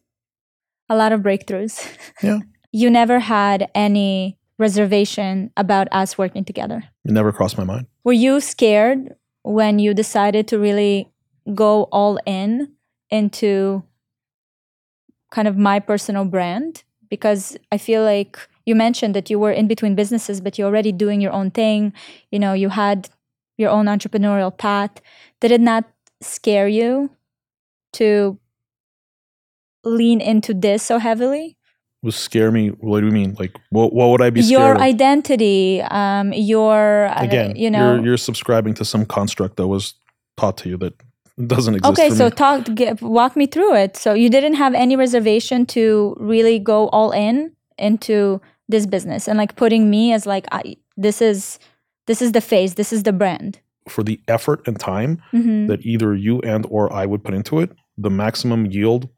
A lot of breakthroughs. Yeah. <laughs> you never had any reservation about us working together. It never crossed my mind. Were you scared when you decided to really go all in into kind of my personal brand? Because I feel like you mentioned that you were in between businesses, but you're already doing your own thing. You know, you had your own entrepreneurial path. Did it not scare you to lean into this so heavily? was scare me. What do you mean? Like, what, what would I be your scared of? identity, um, your uh, Again, you know. you're, you're subscribing to some construct that was taught to you that doesn't exist. okay, so me. talk, get, walk me through it. So you didn't have any reservation to really go all in into this business and like putting me as like I, this is this is the face, this is the brand. for the effort and time hmm that either you and or I would put into it, the maximum yield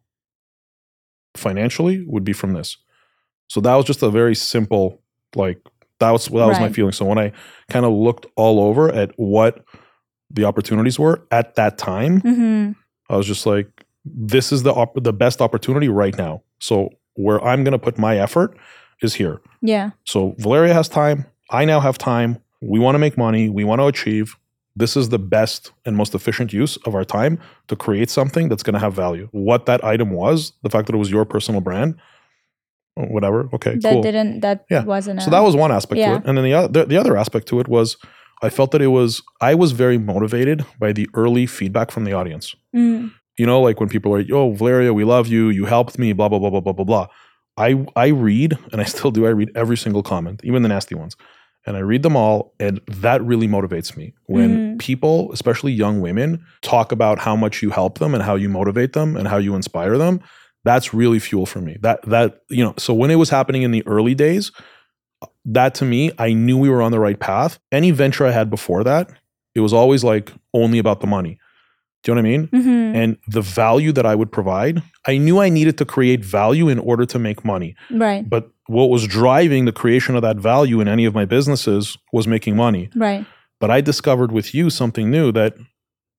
financially would be from this. So that was just a very simple, like that was that was my feeling. So when I kind of looked all over at what the opportunities were at that time, hmm I was just like, this is the op- the best opportunity right now. So where I'm going to put my effort is here. Yeah. So Valeria has time. I now have time. We want to make money. We want to achieve. This is the best and most efficient use of our time to create something that's going to have value. What that item was, the fact that it was your personal brand, oh, whatever. Okay, That cool. didn't that Yeah. wasn't So that was one aspect to it, and then the other the other aspect to it was I felt that it was I was very motivated by the early feedback from the audience. Mm, You know, like when people are, "Yo, Valeria, we love you. You helped me." Blah blah blah blah blah blah blah. I I read and I still do. I read every single comment, even the nasty ones, and I read them all, and that really motivates me when Mhm. people, especially young women, talk about how much you help them and how you motivate them and how you inspire them. That's really fuel for me. That that you know. So when it was happening in the early days, that to me, I knew we were on the right path. Any venture I had before that, it was always like only about the money. Do you know what I mean? mhm, and the value that I would provide, I knew I needed to create value in order to make money. Right. But what was driving the creation of that value in any of my businesses was making money. Right. But I discovered with you something new that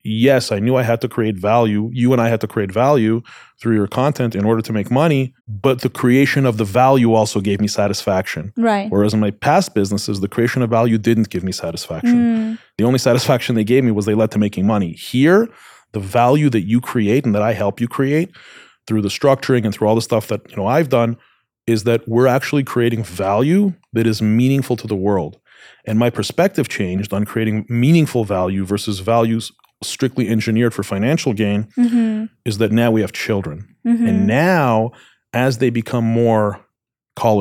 yes, I knew I had to create value. You and I had to create value through your content in order to make money, but the creation of the value also gave me satisfaction. Right. Whereas in my past businesses, the creation of value didn't give me satisfaction. Mm, The only satisfaction they gave me was they led to making money. Here, the value that you create and that I help you create through the structuring and through all the stuff that you know I've done is that we're actually creating value that is meaningful to the world. And my perspective changed on creating meaningful value versus values strictly engineered for financial gain hmm is that now we have children. hmm And now, as they become more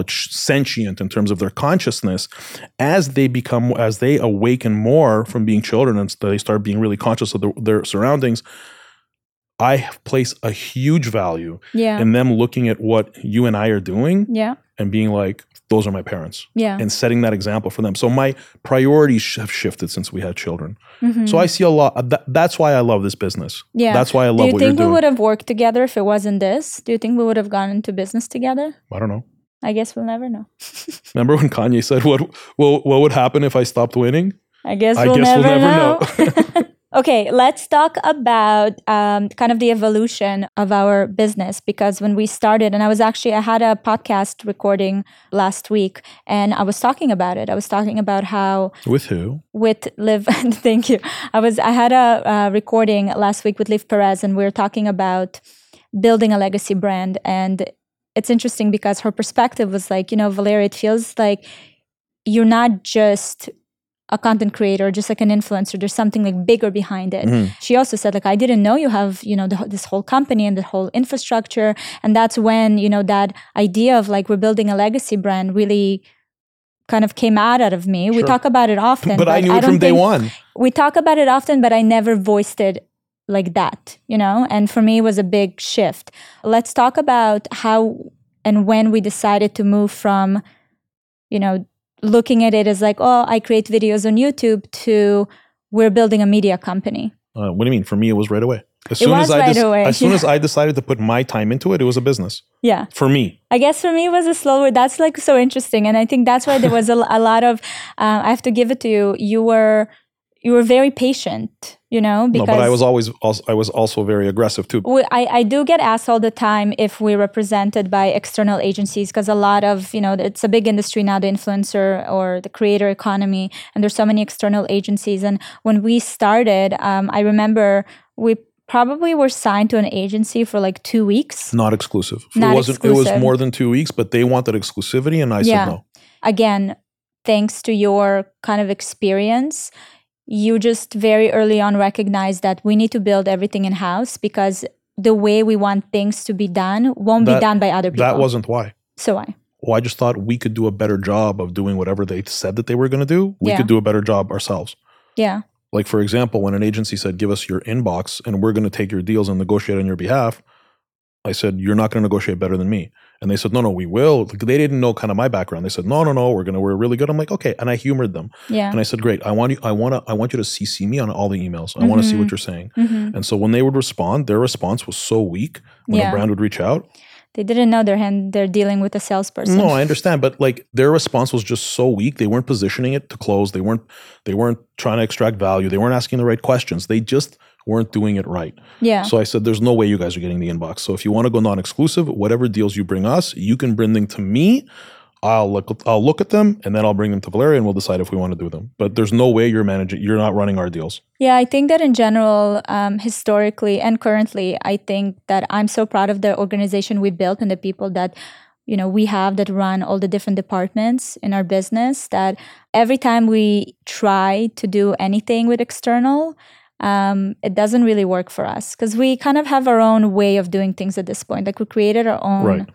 it sentient in terms of their consciousness, as they become as they awaken more from being children and they start being really conscious of the, their surroundings, I place a huge value yeah. in them looking at what you and I are doing yeah. and being like, those are my parents, Yeah. and setting that example for them. So my priorities have shifted since we had children. Mhm. So I see a lot. That, that's why I love this business. yeah. That's why I love you what you're think we doing. would have worked together if it wasn't this? Do you think we would have gone into business together? I don't know. I guess we'll never know. <laughs> Remember when Kanye said, "What, what, what would happen if I stopped winning?" I guess I we'll guess we'll never, never know. <laughs> <laughs> okay, let's talk about um, kind of the evolution of our business because when we started, and I was actually, I had a podcast recording last week and I was talking about it. I was talking about how With who? with Liv, <laughs> thank you. I was, I had a uh, recording last week with Liv Perez and we were talking about building a legacy brand. And it's interesting because her perspective was like, you know, Valeria, it feels like you're not just a content creator, just like an influencer. There's something like bigger behind it. Mhm. She also said, like, I didn't know you have, you know, the, this whole company and the whole infrastructure. And that's when, you know, that idea of like we're building a legacy brand really kind of came out out of me. We talk about it often, But I knew it don't from day think- one. we talk about it often, but I never voiced it like that, you know? And for me, it was a big shift. Let's talk about how and when we decided to move from, you know, looking at it as like, oh, I create videos on YouTube to we're building a media company. Uh, what do you mean? For me, it was right away. As It soon was as I right away, as soon yeah. as <laughs> I decided to put my time into it, it was a business Yeah. for me. I guess for me it was a slower. That's like so interesting, and I think that's why there was a, a lot of. Uh, I have to give it to you. You were you were very patient, you know, No, because but I was always also, I was also very aggressive too. we, I, I do get asked all the time if we're represented by external agencies because a lot of you know it's a big industry now the influencer or the creator economy and there's so many external agencies and when we started um, i remember we probably were signed to an agency for like two weeks Not exclusive. Not it wasn't. It was more than two weeks, but they wanted exclusivity, and I Yeah. said no. again thanks to your kind of experience you just very early on recognized that we need to build everything in house because the way we want things to be done won't That- be done by other people That wasn't why. so why Well, I just thought we could do a better job of doing whatever they said that they were going to do. We Yeah. could do a better job ourselves. yeah Like for example, when an agency said, "Give us your inbox, and we're going to take your deals and negotiate on your behalf," I said, "You're not going to negotiate better than me." And they said, "No, no, we will." Like, they didn't know kind of my background. They said, "No, no, no, we're gonna, we're really good." I'm like, "Okay," and I humored them, yeah and I said, "Great, I want you, I want to, I want you to CC me on all the emails. I want to see what Mhm. you're saying." hmm And so when they would respond, their response was so weak. When Yeah. a brand would reach out, they didn't know their hand they're dealing with a salesperson No, I understand, but like their response was just so weak. They weren't positioning it to close. They weren't they weren't trying to extract value. They weren't asking the right questions. They just weren't doing it right. yeah So I said, "There's no way you guys are getting the inbox. So if you want to go non-exclusive, whatever deals you bring us, you can bring them to me. I'll look I'll look at them and then I'll bring them to Valeria and we'll decide if we want to do them. But there's no way you're managing. You're not running our deals. yeah i think that in general um, historically and currently i think that i'm so proud of the organization we built and the people that you know we have that run all the different departments in our business that every time we try to do anything with external um, it doesn't really work for us because we kind of have our own way of doing things at this point like we created our own Right.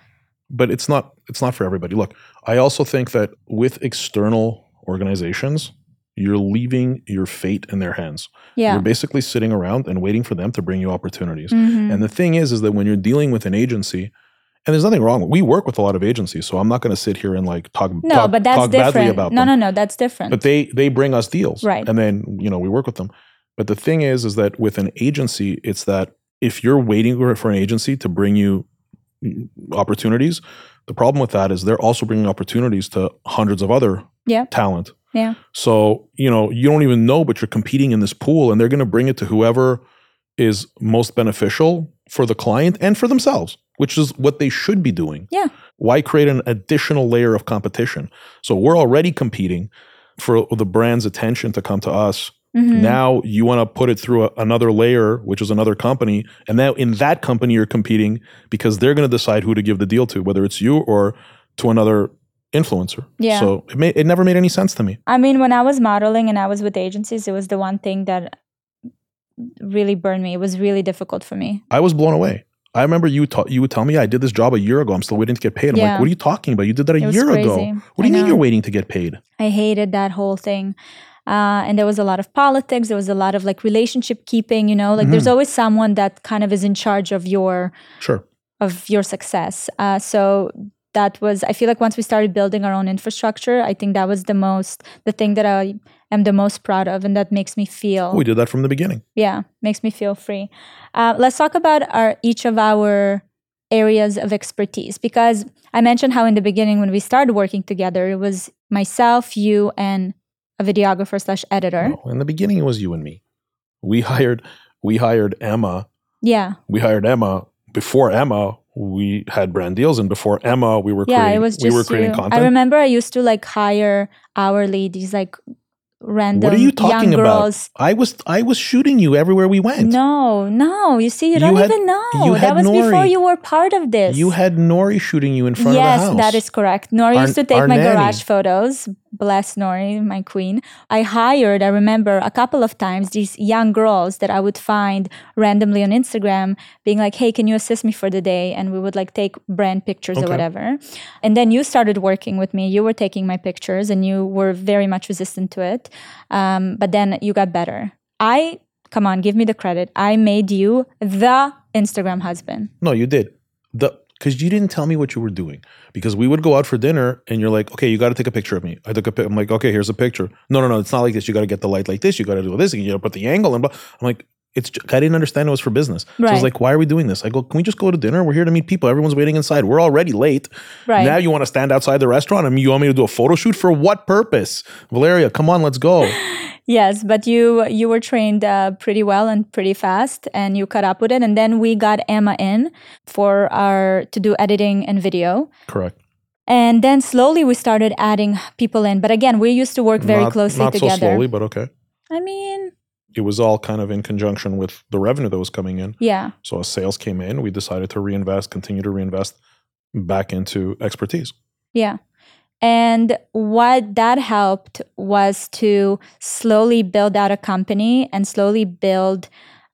But it's not it's not for everybody. Look, I also think that with external organizations, you're leaving your fate in their hands. yeah You're basically sitting around and waiting for them to bring you opportunities. Mhm. And the thing is, is that when you're dealing with an agency, and there's nothing wrong. We work with a lot of agencies, so I'm not going to sit here and like talk no talk, but that's different about no them. no no that's different But they they bring us deals, Right. And then you know we work with them. But the thing is, is that with an agency, it's that if you're waiting for an agency to bring you mm, opportunities, the problem with that is they're also bringing opportunities to hundreds of other Yeah. talent. yeah So, you know, you don't even know, but you're competing in this pool and they're going to bring it to whoever is most beneficial for the client and for themselves, which is what they should be doing. Yeah. Why create an additional layer of competition? So we're already competing for the brand's attention to come to us. Mhm. Now you want to put it through a, another layer, which is another company. And now in that company, you're competing because they're going to decide who to give the deal to, whether it's you or to another influencer. Yeah. So it, made, it never made any sense to me. I mean, when I was modeling and I was with agencies, it was the one thing that really burned me. It was really difficult for me. I was blown away. I remember you ta- you would tell me I did this job a year ago. I'm still waiting to get paid. I'm Yeah. like, what are you talking about? You did that a year ago. What do you mean you're waiting to get paid? I hated that whole thing. Uh, and there was a lot of politics. There was a lot of like relationship keeping, you know, like there's Mhm. always someone that kind of is in charge of your Sure. of your success. Uh, so that was I feel like once we started building our own infrastructure, I think that was the most the thing that I am the most proud of, and that makes me feel We did that from the beginning. yeah makes me feel free. Uh, let's talk about our each of our areas of expertise because I mentioned how in the beginning when we started working together, it was myself, you, and a videographer slash editor. No, in the beginning, it was you and me. We hired we hired Emma. Yeah, We hired Emma. Before Emma, we had brand deals, and before Emma, we were yeah, creating, it was just we were creating you. content. I remember I used to like hire hourly these like random what are you talking young about? girls. I was I was shooting you everywhere we went. No, no. You see, you, You don't had- even know. That was before you were part of this. You had Nori shooting you in front yes, of the house. Yes, that is correct. Nori Our- used to take my nanny. garage photos. Bless Nori, my queen. I hired, I remember a couple of times, these young girls that I would find randomly on Instagram being like, hey, can you assist me for the day? And we would like take brand pictures or whatever. And then you started working with me. You were taking my pictures and you were very much resistant to it. Um, but then you got better. I, come on, give me the credit. I made you the Instagram husband. No, you did. The because you didn't tell me what you were doing. Because we would go out for dinner and you're like, okay, you got to take a picture of me. I took a pic. I'm like, okay, here's a picture. No, no, no, it's not like this. You got to get the light like this. You got to do this. You got to put the angle and blah. I'm like, it's. I didn't understand it was for business. So I was like, why are we doing this? I go, can we just go to dinner? We're here to meet people. Everyone's waiting inside. We're already late. Right. Now you want to stand outside the restaurant I and mean, you want me to do a photo shoot for what purpose? Valeria, come on, let's go. <laughs> Yes, but you you were trained uh, pretty well and pretty fast, and you caught up with it. And then we got Emma in for our to do editing and video. Correct. And then slowly we started adding people in. But again, we used to work very not, closely not together. so slowly, but okay. I mean, It was all kind of in conjunction with the revenue that was coming in. yeah, So as sales came in, we decided to reinvest, continue to reinvest back into expertise. yeah. And what that helped was to slowly build out a company and slowly build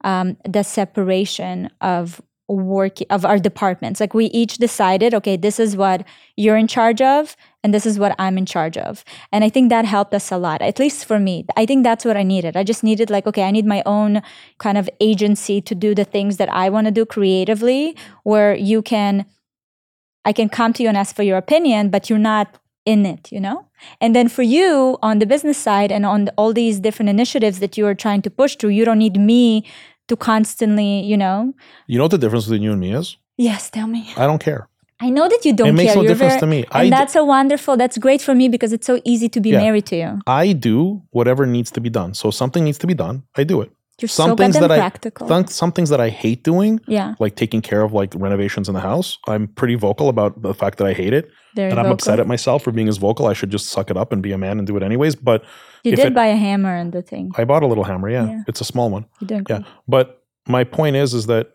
um, the separation of work of our departments. Like we each decided, okay, this is what you're in charge of, and this is what I'm in charge of. And I think that helped us a lot, at least for me. I think that's what I needed. I just needed, like, okay, I need my own kind of agency to do the things that I want to do creatively, where you can, I can come to you and ask for your opinion, but you're not in it, you know? And then for you on the business side and on the, all these different initiatives that you are trying to push through, you don't need me to constantly, you know? You know what the difference between you and me is? Yes, tell me. I don't care. I know that you don't it makes care. no You're difference very- to me. I And that's a wonderful, that's great for me because it's so easy to be Yeah. married to you. I do whatever needs to be done. So something needs to be done, I do it. You're Some so things that I practical. some, some things that I hate doing, yeah, like taking care of like renovations in the house, I'm pretty vocal about the fact that I hate it. very and I'm upset at myself for being as vocal. I should just suck it up and be a man and do it anyways. But You did it- buy a hammer and the thing. I bought a little hammer, yeah. Yeah. It's a small one. You're doing Yeah. But my point is is that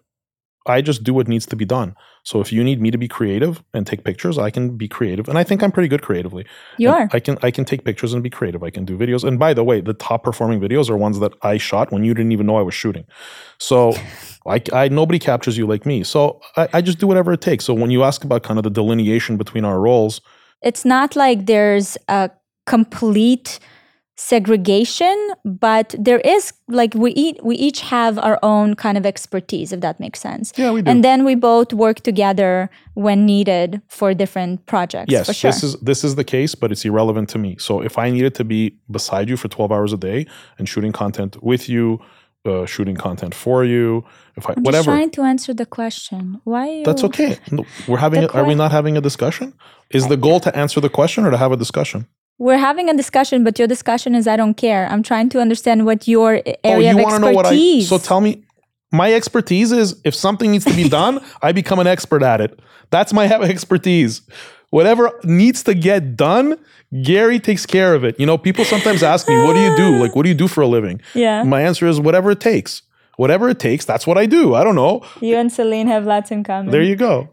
I just do what needs to be done. So if you need me to be creative and take pictures, I can be creative. And I think I'm pretty good creatively. You And are. I can I can take pictures and be creative. I can do videos. And by the way, the top performing videos are ones that I shot when you didn't even know I was shooting. So <laughs> I, I nobody captures you like me. So I, I just do whatever it takes. So when you ask about kind of the delineation between our roles, It's not like there's a complete segregation, but there is like we eat we each have our own kind of expertise, if that makes sense. yeah, we do. And then we both work together when needed for different projects. yes, for sure. this is this is the case, but it's irrelevant to me. So if I needed to be beside you for 12 hours a day and shooting content with you, uh, shooting content for you, if I I'm just whatever, trying to answer the question. Why? That's okay. We're having. A, are we not having a discussion? Is the goal to answer the question or to have a discussion? We're having a discussion, but your discussion is I don't care. I'm trying to understand what your oh, area oh, you of want to know what I? expertise. So tell me. My expertise is if something needs to be <laughs> done, I become an expert at it. That's my <laughs> expertise. Whatever needs to get done, Gary takes care of it. You know, people sometimes ask me, "What do you do? <laughs> Like, what do you do for a living?" yeah, My answer is whatever it takes. Whatever it takes, that's what I do. I don't know. you and Celine have lots in common. There you go.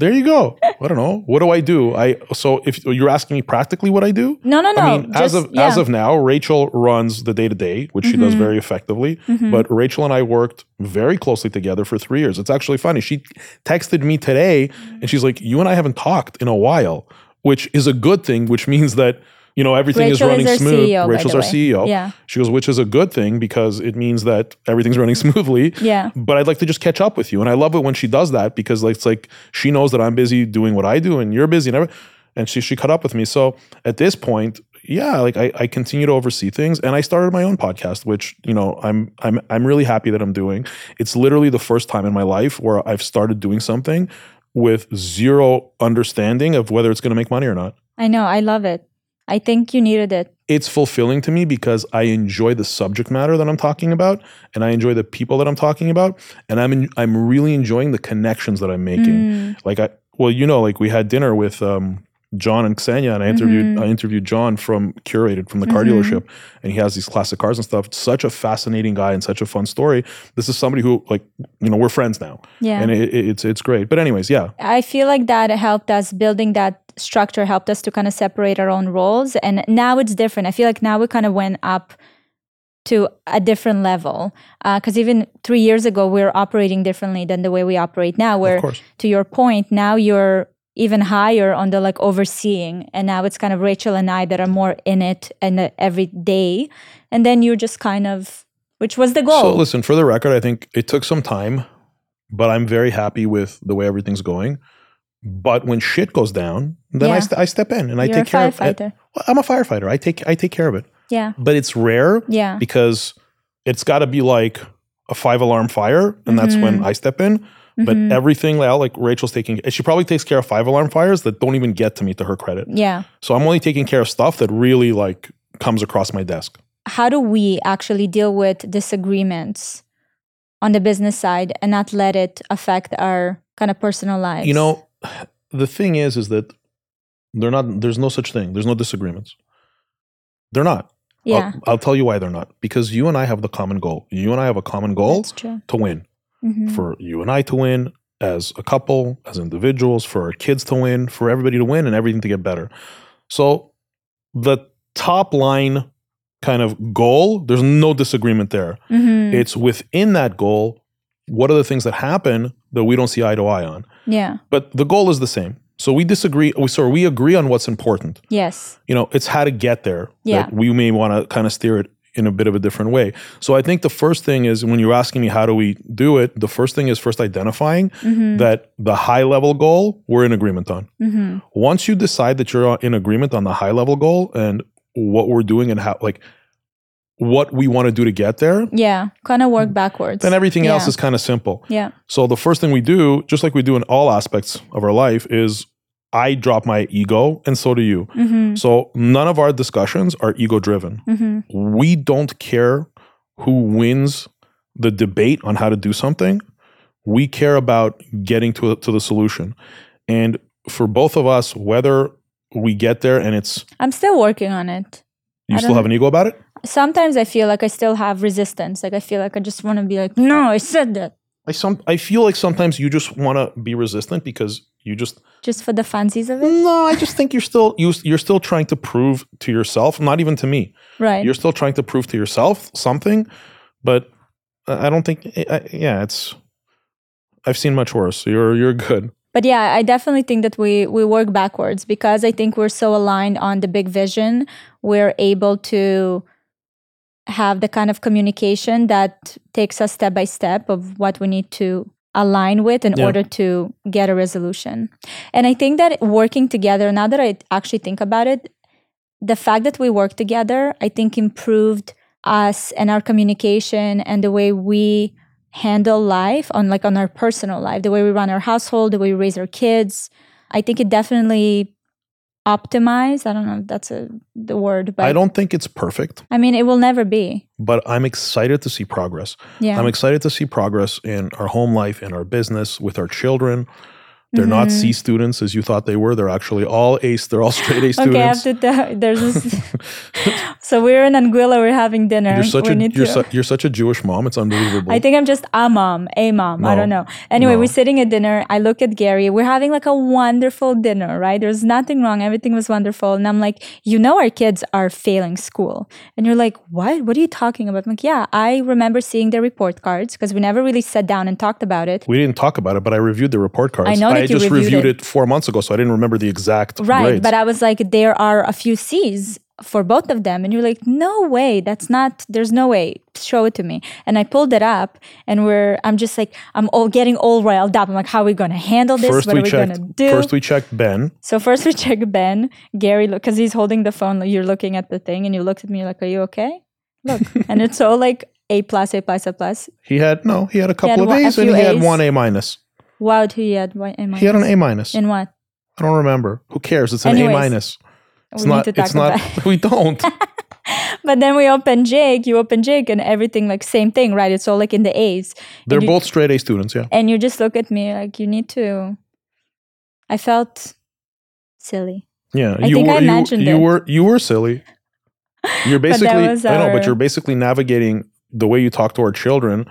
There you go. I don't know. What do I do? I so if you're asking me practically what I do, No, no, no. I mean, as of yeah. as of now, Rachel runs the day to day, which she does Mhm. very effectively. Mhm. But Rachel and I worked very closely together for three years. It's actually funny. She texted me today, and she's like, "You and I haven't talked in a while," which is a good thing. Which means that you know everything Rachel is running our smooth. CEO, Rachel's our way. CEO. Yeah, She goes, which is a good thing because it means that everything's running <laughs> smoothly. yeah, But I'd like to just catch up with you, and I love it when she does that because like it's like she knows that I'm busy doing what I do, and you're busy, and every, and she she caught up with me. So at this point, yeah, like I, I continue to oversee things, and I started my own podcast, which you know I'm I'm I'm really happy that I'm doing. It's literally the first time in my life where I've started doing something with zero understanding of whether it's going to make money or not. I know. I love it. I think you needed it. it's fulfilling to me because I enjoy the subject matter that I'm talking about, and I enjoy the people that I'm talking about, and I'm in, I'm really enjoying the connections that I'm making. Mm, Like I, well, you know, like we had dinner with um, John and Ksenia, and I interviewed Mhm. I interviewed John from Curated from the car Mhm. dealership, and he has these classic cars and stuff. Such a fascinating guy and such a fun story. This is somebody who, like, you know, we're friends now, yeah. and it, it- it's it's great. But anyways, yeah, I feel like that helped us building that structure helped us to kind of separate our own roles and now it's different. I feel like now we kind of went up to a different level because even three years ago we were operating differently than the way we operate now. Where to your point, now you're even higher on the like overseeing, and now it's kind of Rachel and I that are more in it and uh, every day, and then you're just kind of which was the goal. So listen, for the record, I think it took some time, but I'm very happy with the way everything's going. But when shit goes down, then I, st- I step in and I you're take care of it. Well, I'm a firefighter. I take I take care of it. Yeah, But it's rare yeah, because it's got to be like a five alarm fire, and that's when Mhm. I step in. But Mhm. everything now, like Rachel's taking, she probably takes care of five alarm fires that don't even get to me to her credit. yeah. So I'm only taking care of stuff that really like comes across my desk. how do we actually deal with disagreements on the business side and not let it affect our kind of personal lives? You know, the thing is, is that they're not. There's no such thing. There's no disagreements. They're not. yeah, I'll, I'll tell you why they're not. Because you and I have the common goal. You and I have a common goal to win. Mhm. For you and I to win as a couple, as individuals, for our kids to win, for everybody to win, and everything to get better. So the top line kind of goal, there's no disagreement there. Mhm. It's within that goal. What are the things that happen that we don't see eye to eye on? yeah, but the goal is the same. So we disagree. We sorry, we agree on what's important. yes, You know, it's how to get there. Yeah. We may want to kind of steer it in a bit of a different way. So I think the first thing is when you're asking me how do we do it, the first thing is first identifying Mhm. that the high level goal we're in agreement on. Mhm. Once you decide that you're in agreement on the high level goal and what we're doing and how like what we want to do to get there, yeah, kind of work backwards. then everything else is kind of simple. yeah, So the first thing we do, just like we do in all aspects of our life, is I drop my ego and so do you. hmm So none of our discussions are ego driven. hmm We don't care who wins the debate on how to do something. We care about getting to, to the solution. And for both of us, whether we get there and it's I'm still working on it. you I still have an ego about it, Sometimes I feel like I still have resistance. Like I feel like I just want to be like, no, I said that. I some I feel like sometimes you just want to be resistant because you just Just for the funsies of it, No, I just think you're still you, you're still trying to prove to yourself, not even to me. right? You're still trying to prove to yourself something, but I don't think. I, I- yeah, it's. I've seen much worse. You're you're good. but yeah i definitely think that we we work backwards because i think we're so aligned on the big vision we're able to have the kind of communication that takes us step by step of what we need to align with in Yeah. order to get a resolution and i think that working together now that i actually think about it the fact that we work together i think improved us and our communication and the way we handle life on like on our personal life the way we run our household the way we raise our kids i think it definitely optimized i don't know if that's a, the word but I don't think it's perfect, I mean it will never be but I'm excited to see progress. yeah I'm excited to see progress in our home life, in our business, with our children. They're not Mhm. C students as you thought they were. They're actually all Ace. They're all straight A students. <laughs> okay I have to tell there's this <laughs> So we're in Anguilla. We're having dinner. You're such we a you're, su- you're such a Jewish mom. It's unbelievable. I think I'm just a mom, a mom. I don't know. Anyway, No. we're sitting at dinner. I look at Gary. We're having like a wonderful dinner, right? There's nothing wrong. Everything was wonderful. And I'm like, you know, our kids are failing school. And you're like, what? What are you talking about? I'm like, yeah, I remember seeing their report cards because we never really sat down and talked about it. we didn't talk about it, but I reviewed the report cards. I know you just reviewed reviewed it. it. four months ago, so I didn't remember the exact Right. grades. But I was like, there are a few C's for both of them. And you're like, no way. That's not, there's no way. Show it to me. And I pulled it up and we're, I'm just like, I'm all getting all riled up. I'm like, how are we going to handle this? first what we are we checked. to do? First we checked Ben. so first we check Ben, Gary, because he's holding the phone. You're looking at the thing and you looked at me like, are you okay? Look. <laughs> and it's all like A plus, A plus, A plus. He had no. He had a couple of A's and he had one A minus. Wow, he had what? A minus. He had an A minus. In what? I don't remember. Who cares? It's an A minus. It's we not. need to talk It's not. it. <laughs> We don't. <laughs> But then we open Jake, you open Jake, and everything like same thing, right? It's all like in the A's. They're you- both straight A students. Yeah. And you just look at me like you need to. I felt silly. Yeah. I you think were, I you- mentioned you, it. were you were silly. <laughs> You're basically was I know, but you're basically navigating the way you talk to our children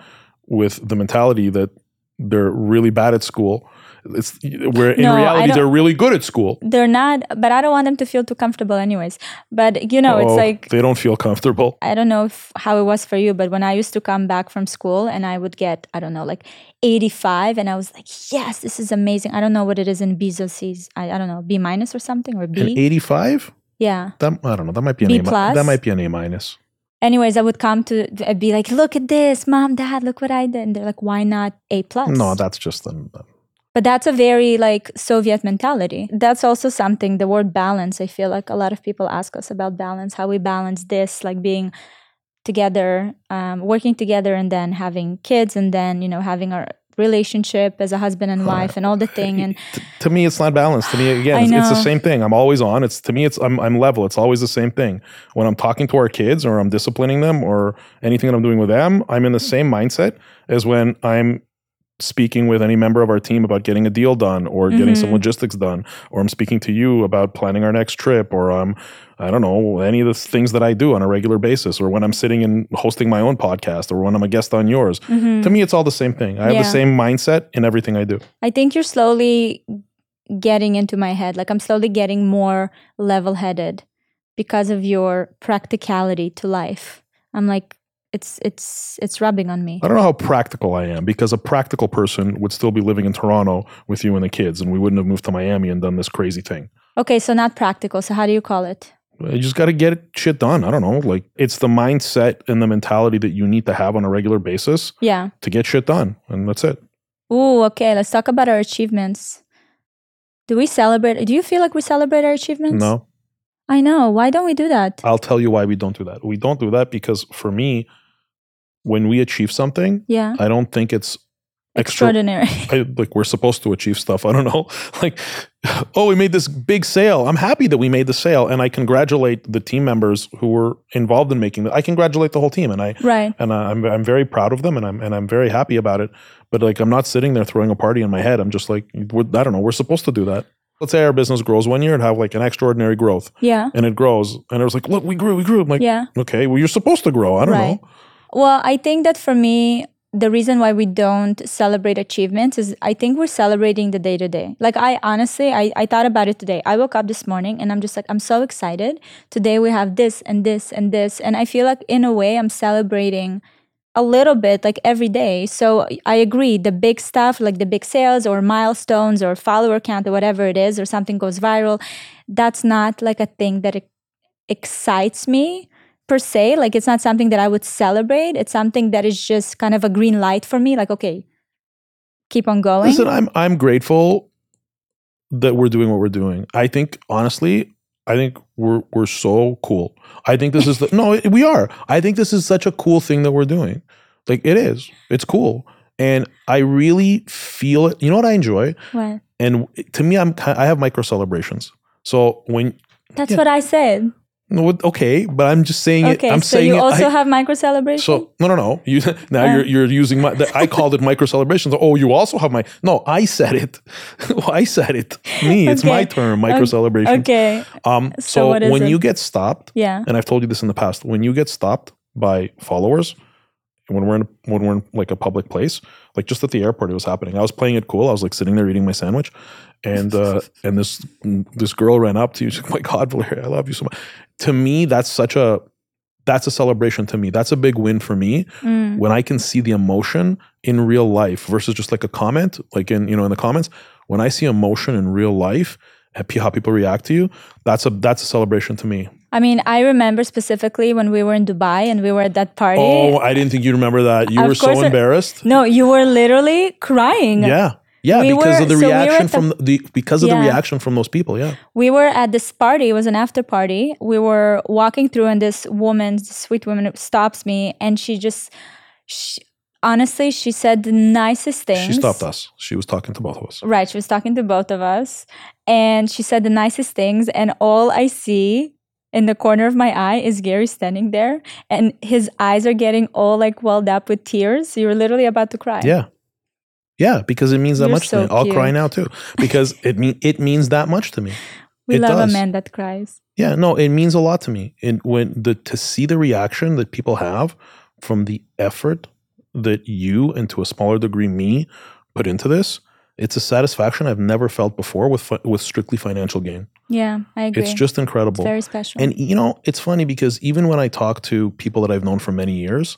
with the mentality that they're really bad at school. It's where in No, reality they're really good at school. They're not, but I don't want them to feel too comfortable, anyways. But you know, it's Oh, like they don't feel comfortable. I don't know if, how it was for you, but when I used to come back from school and I would get, I don't know, like 85, and I was like, yes, this is amazing. I don't know what it is in B's or C's. I, I don't know, B minus or something, or An B. 85? Yeah. That I don't know. That might be an B A. plus? That might be an A minus. Anyways, I would come to I'd be like, look at this, mom, dad, look what I did. And they're like, why not A plus? No, that's just them. But that's a very like Soviet mentality. That's also something, the word balance. I feel like a lot of people ask us about balance, how we balance this, like being together, um, working together, and then having kids, and then, you know, having our relationship as a husband and wife and all the thing. And <laughs> to me, it's not balanced. To me, again, it's, it's the same thing. I'm always on. It's to me, it's I'm I'm level. It's always the same thing. When I'm talking to our kids or I'm disciplining them or anything that I'm doing with them, I'm in the same mindset as when I'm speaking with any member of our team about getting a deal done or getting some logistics done or I'm speaking to you about planning our next trip or um I don't know any of the things that I do on a regular basis or when I'm sitting and hosting my own podcast or when I'm a guest on yours. Mhm. To me it's all the same thing. I have the same mindset in everything I do. I think you're slowly getting into my head. Like I'm slowly getting more level headed because of your practicality to life. I'm like, it's it's it's rubbing on me. I don't know how practical I am because a practical person would still be living in Toronto with you and the kids, and we wouldn't have moved to Miami and done this crazy thing. Okay, so not practical. So how do you call it? You just got to get shit done. I don't know. Like, it's the mindset and the mentality that you need to have on a regular basis Yeah. to get shit done. And that's it. Ooh, okay. Let's talk about our achievements. Do we celebrate? Do you feel like we celebrate our achievements? No, I know. Why don't we do that? I'll tell you why we don't do that. We don't do that because for me, when we achieve something, Yeah. I don't think it's extra Extraordinary. <laughs> I, like we're supposed to achieve stuff. I don't know. <laughs> Like, oh, we made this big sale. I'm happy that we made the sale, and I congratulate the team members who were involved in making it. I congratulate the whole team, and I right. and I'm I'm very proud of them, and I'm and I'm very happy about it. But like, I'm not sitting there throwing a party in my head. I'm just like, we're, I don't know. We're supposed to do that. Let's say our business grows one year and have like an extraordinary growth, Yeah. and it grows, and it was like, look, we grew, we grew. I'm like, Yeah. okay, well, you're supposed to grow. I don't Right. know. Well, I think that for me, the reason why we don't celebrate achievements is I think we're celebrating the day to day. Like I honestly, I, I thought about it today. I woke up this morning and I'm just like, I'm so excited. Today we have this and this and this. And I feel like in a way I'm celebrating a little bit like every day. So I agree, the big stuff like the big sales or milestones or follower count or whatever it is, or something goes viral, that's not like a thing that it excites me per se. Like it's not something that I would celebrate. It's something that is just kind of a green light for me. Like, okay, keep on going. Listen, I'm I'm grateful that we're doing what we're doing. I think honestly, I think we're we're so cool. I think this is the no, we are. I think this is such a cool thing that we're doing. Like it is. It's cool. And I really feel it. You know what I enjoy? What? And to me, I'm I have micro celebrations. So when That's Yeah. what I said. No, okay, but I'm just saying Okay, it. I'm so saying you it. also I- have micro celebration. so no, no, no. You <laughs> now you're you're using my. The, I called it micro celebrations. Oh, you also have my. No, I said it. <laughs> I said it. Me. It's my Okay. term. Micro Okay. celebration. okay, Um. So So, when it? you get stopped, yeah, and I've told you this in the past, when you get stopped by followers, when we're in when we're in like a public place, like just at the airport, it was happening. I was playing it cool. I was like sitting there eating my sandwich, and uh, <laughs> and this this girl ran up to you. <laughs> She's like, "Oh "My God, Valeria, I love you so much." To me, that's such a that's a celebration. To me, that's a big win for me Mm. when I can see the emotion in real life versus just like a comment, like in you know in the comments. When I see emotion in real life, and how people react to you, that's a that's a celebration to me. I mean, I remember specifically when we were in Dubai and we were at that party. Oh, I didn't think you remember that. You Of were so embarrassed. No, you were literally crying. Yeah. Yeah, We because were- of the so we reaction at the- from the, because of the reaction from those people. Yeah. We were at this party, it was an after party. We were walking through, and this woman, this sweet woman, stops me and she just, she, honestly, she said the nicest things. She stopped us. She was talking to both of us. Right. She was talking to both of us. And she said the nicest things. And all I see in the corner of my eye is Gary standing there. And his eyes are getting all like welled up with tears. You're literally about to cry. Yeah. Yeah, because it means that You're much so to me. I'll cry now too. Because <laughs> it mean it means that much to me. We it love does. a man that cries. Yeah, no, it means a lot to me. And when the to see the reaction that people have from the effort that you and to a smaller degree me put into this, it's a satisfaction I've never felt before with fi- with strictly financial gain. Yeah, I agree. It's just It's incredible. very special. And you know, it's funny because even when I talk to people that I've known for many years,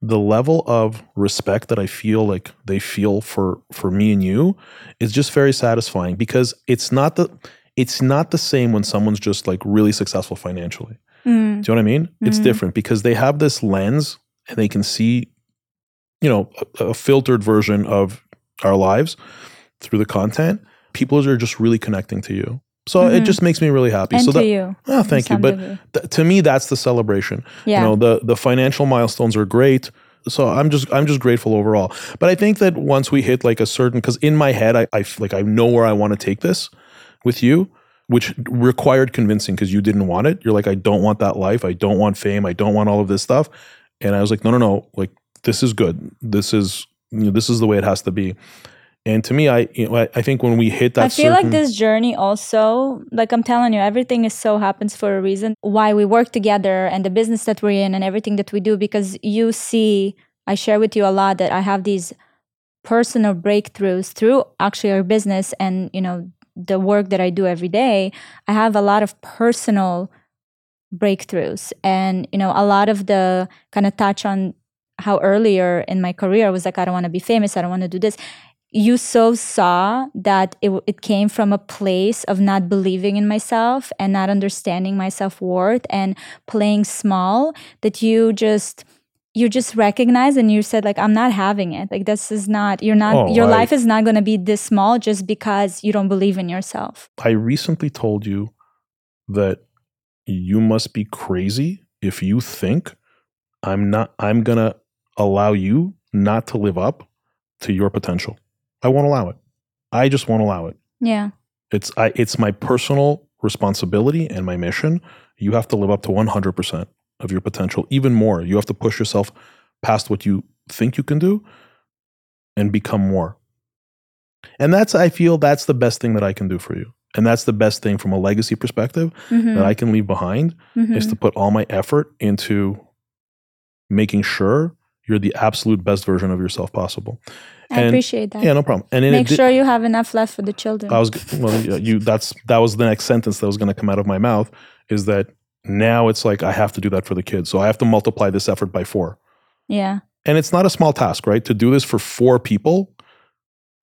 the level of respect that I feel like they feel for for me and you is just very satisfying because it's not the it's not the same when someone's just like really successful financially. Mm, Do you know what I mean? It's Mhm. different because they have this lens and they can see, you know, a, a filtered version of our lives through the content. People are just really connecting to you. So it Mhm. just makes me really happy. and so to that, you. oh, thank you. But th- to me, that's the celebration. yeah. You know, the the financial milestones are great. So I'm just I'm just grateful overall. But I think that once we hit like a certain, because in my head I, I like I know where I want to take this with you, which required convincing because you didn't want it. You're like, I don't want that life. I don't want fame. I don't want all of this stuff. And I was like, no, no, no. Like this is good. This is you know, this is the way it has to be. And to me, I you know I, I think when we hit that, I feel certain, like this journey also, like I'm telling you, everything is so happens for a reason. Why we work together and the business that we're in and everything that we do, because you see, I share with you a lot that I have these personal breakthroughs through actually our business and you know the work that I do every day. I have a lot of personal breakthroughs, and you know a lot of the kind of touch on how earlier in my career I was like, I don't want to be famous, I don't want to do this. You so saw that it, it came from a place of not believing in myself and not understanding my self-worth and playing small that you just you just recognize and you said like i'm not having it. Like this is not you're not Oh, your I- life is not going to be this small just because you don't believe in yourself. I recently told you that you must be crazy if you think I'm not I'm going to allow you not to live up to your potential. I won't allow it. I just won't allow it. yeah It's I it's my personal responsibility and my mission. You have to live up to 100% of your potential, even more. You have to push yourself past what you think you can do and become more. And that's I feel that's the best thing that I can do for you. And that's the best thing from a legacy perspective Mhm, that I can leave behind is mhm. to put all my effort into making sure you're the absolute best version of yourself possible. i and- appreciate that Yeah, no problem. And make addi- sure you have enough left for the children I was well, yeah, you. That's that was the next sentence that was going to come out of my mouth. Is that now it's like I have to do that for the kids, so I have to multiply this effort by four, yeah and it's not a small task, right? To do this for four people,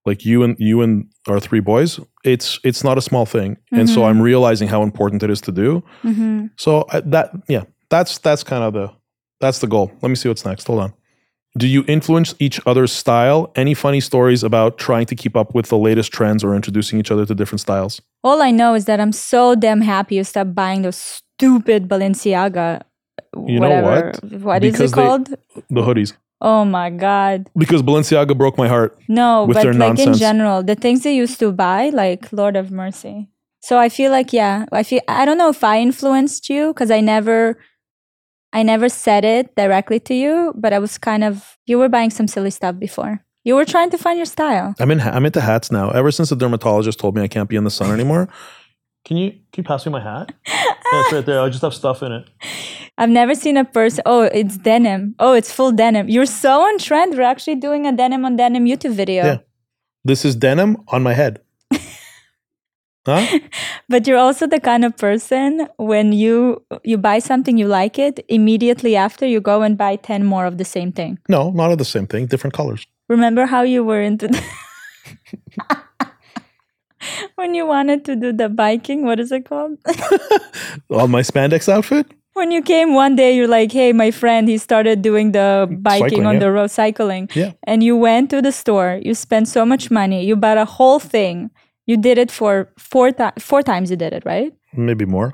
like you and you and our three boys, it's it's not a small thing, and so Mhm. I'm realizing how important it is to do. hmm So I, that yeah, that's that's kind of the that's the goal. Let me see what's next. Hold on. Do you influence each other's style? Any funny stories about trying to keep up with the latest trends or introducing each other to different styles? all i know is that i'm so damn happy you stopped buying those stupid balenciaga You know whatever what? what is Because it they- called The hoodies. Oh my god. Because Balenciaga broke my heart. No, but like in general, the things they used to buy, like Lord of Mercy. So I feel like yeah, I feel I don't know if I influenced you because I never I never said it directly to you, but I was kind of you were buying some silly stuff before. You were trying to find your style. I'm in. I'm into hats now. Ever since the dermatologist told me I can't be in the sun anymore. Can you can you pass me my hat? yeah, it's right there. I just have stuff in it. <laughs> I've never seen a person. Oh, it's denim. Oh, it's full denim. You're so on trend. We're actually doing a denim on denim YouTube video. Yeah. This is denim on my head. Huh? <laughs> But you're also the kind of person when you you buy something you like it, immediately after you go and buy 10 more of the same thing. No, not of the same thing. Different colors. Remember how you were into the <laughs> when you wanted to do the biking, what is it called? <laughs> on my spandex outfit? when you came one day, you're like, "Hey, my friend, he started doing the biking Cycling, on yeah. the road, cycling." Yeah. And you went to the store. You spent so much money. You bought a whole thing. You did it for four times. Four times you did it, right? Maybe more.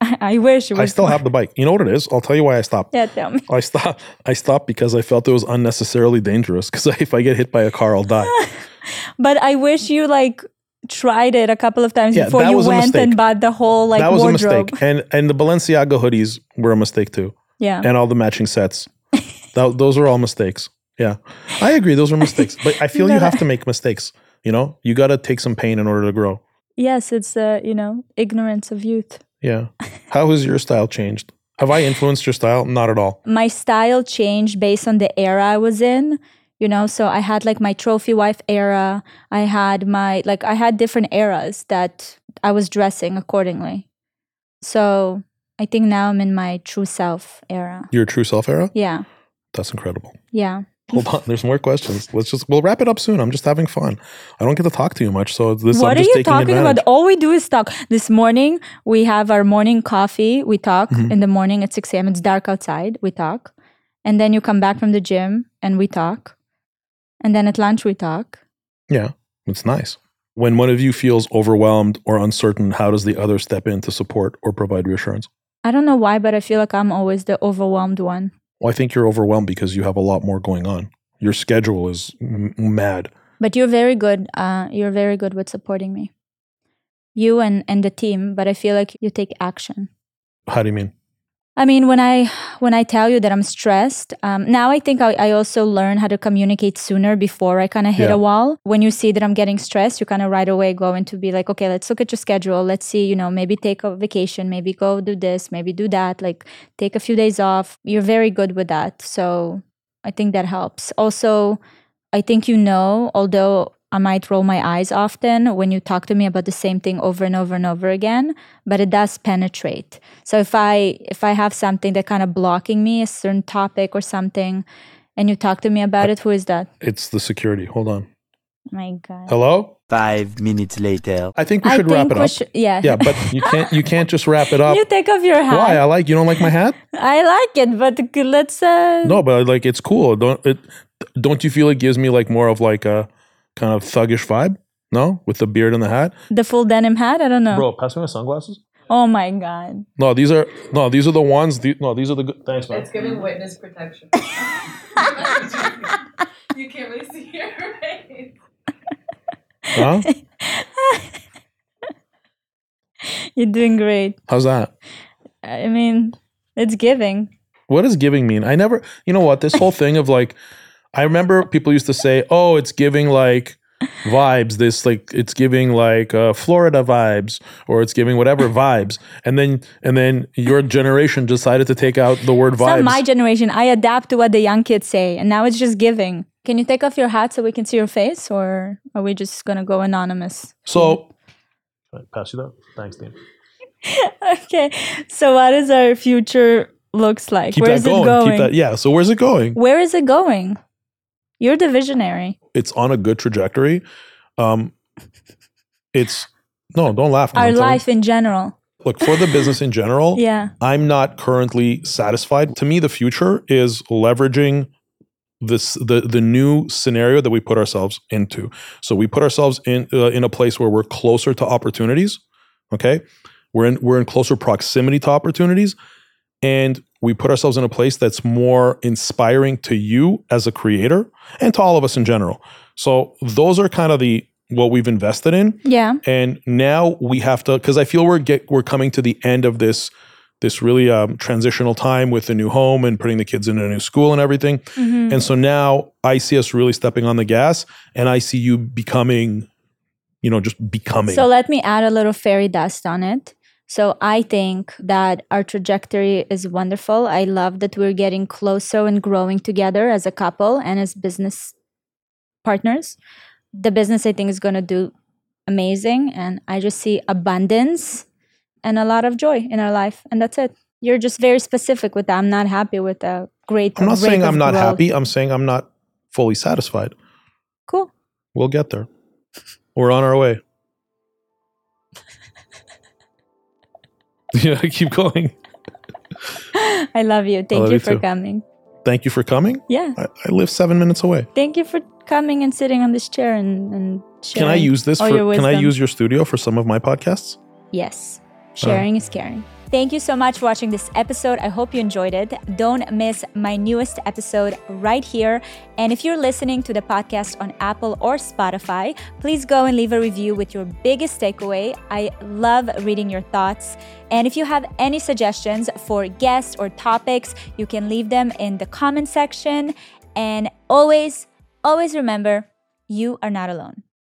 <laughs> I wish it was. I still more. have the bike. You know what it is? I'll tell you why I stopped. Yeah, tell me. I stopped. I stopped because I felt it was unnecessarily dangerous. Because <laughs> if I get hit by a car, I'll die. <laughs> But I wish you like tried it a couple of times Yeah, before you went and bought the whole like that was wardrobe. a mistake. And and the Balenciaga hoodies were a mistake too, Yeah. and all the matching sets. Tho- those are all mistakes. Yeah, I agree. Those are mistakes. But I feel you have to make mistakes. You know, you got to take some pain in order to grow. yes, it's the you know ignorance of youth. Yeah. <laughs> How has your style changed? Have I influenced your style? Not at all. my style changed based on the era I was in. You know, so I had like my trophy wife era. I had my like I had different eras that I was dressing accordingly. So I think now I'm in my true self era. Your true self era? Yeah. That's incredible. Yeah. Hold on, there's more questions. Let's just we'll wrap it up soon. I'm just having fun. I don't get to talk to you much, so this what I'm are you talking advantage. about? All we do is talk. This morning we have our morning coffee. We talk Mhm. in the morning at 6 a.m. It's dark outside. We talk. And then you come back from the gym and we talk. And then at lunch we talk. Yeah, it's nice. When one of you feels overwhelmed or uncertain, how does the other step in to support or provide reassurance? I don't know why, but I feel like I'm always the overwhelmed one. Well, I think you're overwhelmed because you have a lot more going on. Your schedule is m- mad. But you're very good. Uh, you're very good with supporting me. You and, and the team, but I feel like you take action. How do you mean? I mean, when I when I tell you that I'm stressed, um, now I think I, I also learn how to communicate sooner before I kind of hit Yeah. a wall. When you see that I'm getting stressed, you kind of right away go into be like, okay, let's look at your schedule. Let's see, you know, maybe take a vacation, maybe go do this, maybe do that. Like take a few days off. You're very good with that, so I think that helps. Also, I think you know, although I might roll my eyes often when you talk to me about the same thing over and over and over again, but it does penetrate. So if I if I have something that kind of blocking me, a certain topic or something, and you talk to me about it, who is that? It's the security. Hold on. My God. Hello? Five minutes later. I think we I should wrap it up. should- yeah. yeah, but you can't you can't just wrap it up. <laughs> you take off your hat. Why? I like you don't like my hat? <laughs> I like it, but g- let's. Uh, No, but like it's cool. Don't it don't you feel it gives me like more of like a kind of thuggish vibe? No? With the beard and the hat? The full denim hat. I don't know. Bro, pass me my sunglasses. Oh my God. No, these are no, these are the ones. The, no, these are the good. Thanks, man. It's giving witness protection. <laughs> <laughs> you can't really see your face. Huh? <laughs> You're doing great. How's that? I mean, it's giving. What does giving mean? I never. You know what? This whole thing of like, I remember people used to say, "Oh, it's giving like." vibes this like it's giving like uh, florida vibes or it's giving whatever <laughs> vibes and then and then your generation decided to take out the word It's not vibes my generation. I adapt to what the young kids say, and now it's just giving. Can you take off your hat so we can see your face, or are we just gonna go anonymous? so pass you that thanks dean <laughs> okay. So, what is our future looks like? keep Where that is it going. going? Keep that. Yeah. So where's it going? Where is it going? You're the visionary. It's on a good trajectory. Um, it's no, don't laugh. Our life in general. Look for the business in general. <laughs> Yeah. I'm not currently satisfied. To me, the future is leveraging this the the new scenario that we put ourselves into. So we put ourselves in uh, in a place where we're closer to opportunities. Okay, we're in we're in closer proximity to opportunities, and we put ourselves in a place that's more inspiring to you as a creator and to all of us in general. So those are kind of the what we've invested in Yeah. and now we have to because i feel we're get we're coming to the end of this this really um, transitional time with the new home and putting the kids in a new school and everything Mhm. and so now i see us really stepping on the gas and i see you becoming you know just becoming So let me add a little fairy dust on it. So I think that our trajectory is wonderful. I love that we're getting closer and growing together as a couple and as business partners. The business I think is going to do amazing and I just see abundance and a lot of joy in our life and that's it. You're just very specific with that. I'm not happy with the great i'm not saying i'm not growth. happy i'm saying i'm not fully satisfied Cool. we'll get there <laughs> we're on our way <laughs> yeah keep going <laughs> I love you. Thank love you you for coming. thank you for coming Yeah. I, I live seven minutes away Thank you for coming and sitting on this chair and, and sharing. Can I use this for? Can I use your studio for some of my podcasts? Yes. Sharing is caring. Thank you so much for watching this episode. I hope you enjoyed it. Don't miss my newest episode right here. And if you're listening to the podcast on Apple or Spotify, please go and leave a review with your biggest takeaway. I love reading your thoughts. And if you have any suggestions for guests or topics, you can leave them in the comment section. And always, always remember you are not alone.